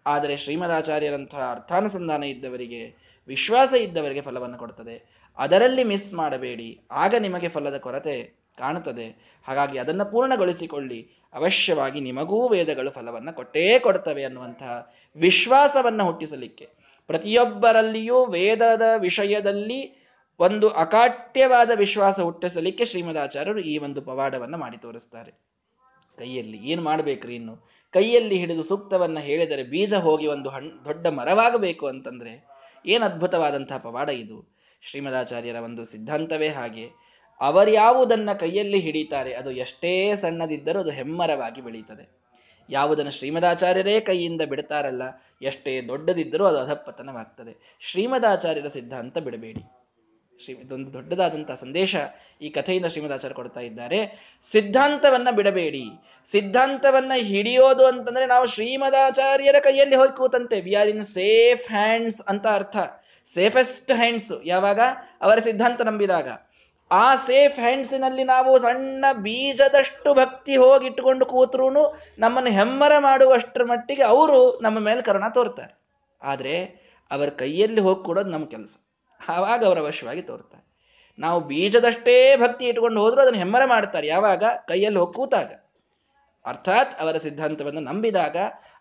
Speaker 1: ಆದರೆ ಶ್ರೀಮದಾಚಾರ್ಯರಂತಹ ಅರ್ಥಾನುಸಂಧಾನ ಇದ್ದವರಿಗೆ, ವಿಶ್ವಾಸ ಇದ್ದವರಿಗೆ ಫಲವನ್ನು ಕೊಡ್ತದೆ. ಅದರಲ್ಲಿ ಮಿಸ್ ಮಾಡಬೇಡಿ. ಆಗ ನಿಮಗೆ ಫಲದ ಕೊರತೆ ಕಾಣುತ್ತದೆ. ಹಾಗಾಗಿ ಅದನ್ನು ಪೂರ್ಣಗೊಳಿಸಿಕೊಳ್ಳಿ. ಅವಶ್ಯವಾಗಿ ನಿಮಗೂ ವೇದಗಳು ಫಲವನ್ನು ಕೊಟ್ಟೇ ಕೊಡ್ತವೆ ಅನ್ನುವಂತಹ ವಿಶ್ವಾಸವನ್ನು ಹುಟ್ಟಿಸಲಿಕ್ಕೆ. ಪ್ರತಿಯೊಬ್ಬರಲ್ಲಿಯೂ ವೇದದ ವಿಷಯದಲ್ಲಿ ಒಂದು ಅಕಾಟ್ಯವಾದ ವಿಶ್ವಾಸ ಹುಟ್ಟಿಸಲಿಕ್ಕೆ ಶ್ರೀಮದಾಚಾರ್ಯರು ಈ ಒಂದು ಪವಾಡವನ್ನು ಮಾಡಿ ತೋರಿಸ್ತಾರೆ. ಕೈಯಲ್ಲಿ ಏನು ಮಾಡಬೇಕ್ರಿ ಇನ್ನು? ಕೈಯಲ್ಲಿ ಹಿಡಿದು ಸೂಕ್ತವನ್ನ ಹೇಳಿದರೆ ಬೀಜ ಹೋಗಿ ಒಂದು ಹಣ್, ದೊಡ್ಡ ಮರವಾಗಬೇಕು ಅಂತಂದ್ರೆ ಏನು ಅದ್ಭುತವಾದಂತಹ ಪವಾಡ ಇದು? ಶ್ರೀಮದಾಚಾರ್ಯರ ಒಂದು ಸಿದ್ಧಾಂತವೇ ಹಾಗೆ. ಅವರ್ಯಾವುದನ್ನ ಕೈಯಲ್ಲಿ ಹಿಡಿತಾರೆ ಅದು ಎಷ್ಟೇ ಸಣ್ಣದಿದ್ದರೂ ಅದು ಹೆಮ್ಮರವಾಗಿ ಬೆಳೀತದೆ. ಯಾವುದನ್ನು ಶ್ರೀಮದಾಚಾರ್ಯರೇ ಕೈಯಿಂದ ಬಿಡ್ತಾರಲ್ಲ, ಎಷ್ಟೇ ದೊಡ್ಡದಿದ್ದರೂ ಅದು ಅಧಪತನವಾಗ್ತದೆ. ಶ್ರೀಮದಾಚಾರ್ಯರ ಸಿದ್ಧಾಂತ ಬಿಡಬೇಡಿ. ಶ್ರೀ, ಇದೊಂದು ದೊಡ್ಡದಾದಂತಹ ಸಂದೇಶ ಈ ಕಥೆಯಿಂದ ಶ್ರೀಮದಾಚಾರ್ಯ ಕೊಡ್ತಾ ಇದ್ದಾರೆ. ಸಿದ್ಧಾಂತವನ್ನ ಬಿಡಬೇಡಿ. ಸಿದ್ಧಾಂತವನ್ನ ಹಿಡಿಯೋದು ಅಂತಂದ್ರೆ ನಾವು ಶ್ರೀಮದಾಚಾರ್ಯರ ಕೈಯಲ್ಲಿ ಹೋಗಿ ಕೂತಂತೆ we are in safe hands ಅಂತ ಅರ್ಥ. ಸೇಫೆಸ್ಟ್ ಹ್ಯಾಂಡ್ಸ್ ಯಾವಾಗ? ಅವರ ಸಿದ್ಧಾಂತ ನಂಬಿದಾಗ. ಆ ಸೇಫ್ ಹ್ಯಾಂಡ್ಸಿನಲ್ಲಿ ನಾವು ಸಣ್ಣ ಬೀಜದಷ್ಟು ಭಕ್ತಿ ಹೋಗಿ ಇಟ್ಟುಕೊಂಡು ಕೂತ್ರು ನಮ್ಮನ್ನು ಹೆಮ್ಮರ ಮಾಡುವಷ್ಟರ ಮಟ್ಟಿಗೆ ಅವರು ನಮ್ಮ ಮೇಲೆ ಕರುಣ ತೋರ್ತಾರೆ. ಆದರೆ, ಅವರ ಕೈಯಲ್ಲಿ ಹೋಗಿ ಕೊಡೋದು ನಮ್ಮ ಕೆಲಸ. ಆವಾಗ ಅವರ ಅವಶ್ಯವಾಗಿ ತೋರ್ತಾರೆ ನಾವು ಬೀಜದಷ್ಟೇ ಭಕ್ತಿ ಇಟ್ಕೊಂಡು ಹೋದರೂ ಅದನ್ನು ಹೆಮ್ಮರ ಮಾಡ್ತಾರೆ. ಯಾವಾಗ? ಕೈಯಲ್ಲಿ ಹೊಕ್ಕೂತಾಗ ಕೂತಾಗ. ಅರ್ಥಾತ್ ಅವರ ಸಿದ್ಧಾಂತವನ್ನು ನಂಬಿದಾಗ,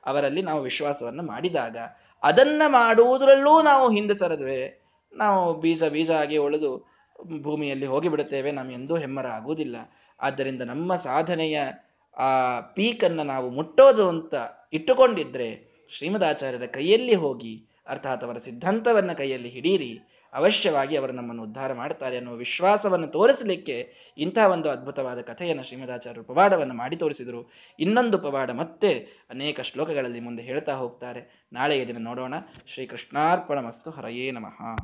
Speaker 1: ಅವರಲ್ಲಿ ನಾವು ವಿಶ್ವಾಸವನ್ನು ಮಾಡಿದಾಗ, ಅದನ್ನ ಮಾಡುವುದರಲ್ಲೂ ನಾವು ಹಿಂದೆ ಸರದ್ವೆ. ನಾವು ಬೀಜ ಬೀಜ ಆಗಿ ಉಳಿದು ಭೂಮಿಯಲ್ಲಿ ಹೋಗಿಬಿಡುತ್ತೇವೆ. ನಾವು ಎಂದೂ ಹೆಮ್ಮರ ಆಗುವುದಿಲ್ಲ. ಆದ್ದರಿಂದ ನಮ್ಮ ಸಾಧನೆಯ ಆ ಪೀಕನ್ನು ನಾವು ಮುಟ್ಟೋದು ಅಂತ ಇಟ್ಟುಕೊಂಡಿದ್ರೆ ಶ್ರೀಮದಾಚಾರ್ಯರ ಕೈಯಲ್ಲಿ ಹೋಗಿ, ಅರ್ಥಾತ್ ಅವರ ಸಿದ್ಧಾಂತವನ್ನ ಕೈಯಲ್ಲಿ ಹಿಡೀರಿ. ಅವಶ್ಯವಾಗಿ ಅವರು ನಮ್ಮನ್ನು ಉದ್ಧಾರ ಮಾಡ್ತಾರೆ ಅನ್ನುವ ವಿಶ್ವಾಸವನ್ನು ತೋರಿಸಲಿಕ್ಕೆ ಇಂತಹ ಒಂದು ಅದ್ಭುತವಾದ ಕಥೆಯನ್ನು ಶ್ರೀಮದಾಚಾರ್ಯರು ಪವಾಡವನ್ನು ಮಾಡಿ ತೋರಿಸಿದರು. ಇನ್ನೊಂದು ಪವಾಡ ಮತ್ತೆ ಅನೇಕ ಶ್ಲೋಕಗಳಲ್ಲಿ ಮುಂದೆ ಹೇಳ್ತಾ ಹೋಗ್ತಾರೆ. ನಾಳೆಯ ದಿನ ನೋಡೋಣ. ಶ್ರೀ ಕೃಷ್ಣಾರ್ಪಣ ಮಸ್ತು ಹರಯೇ ನಮಃ.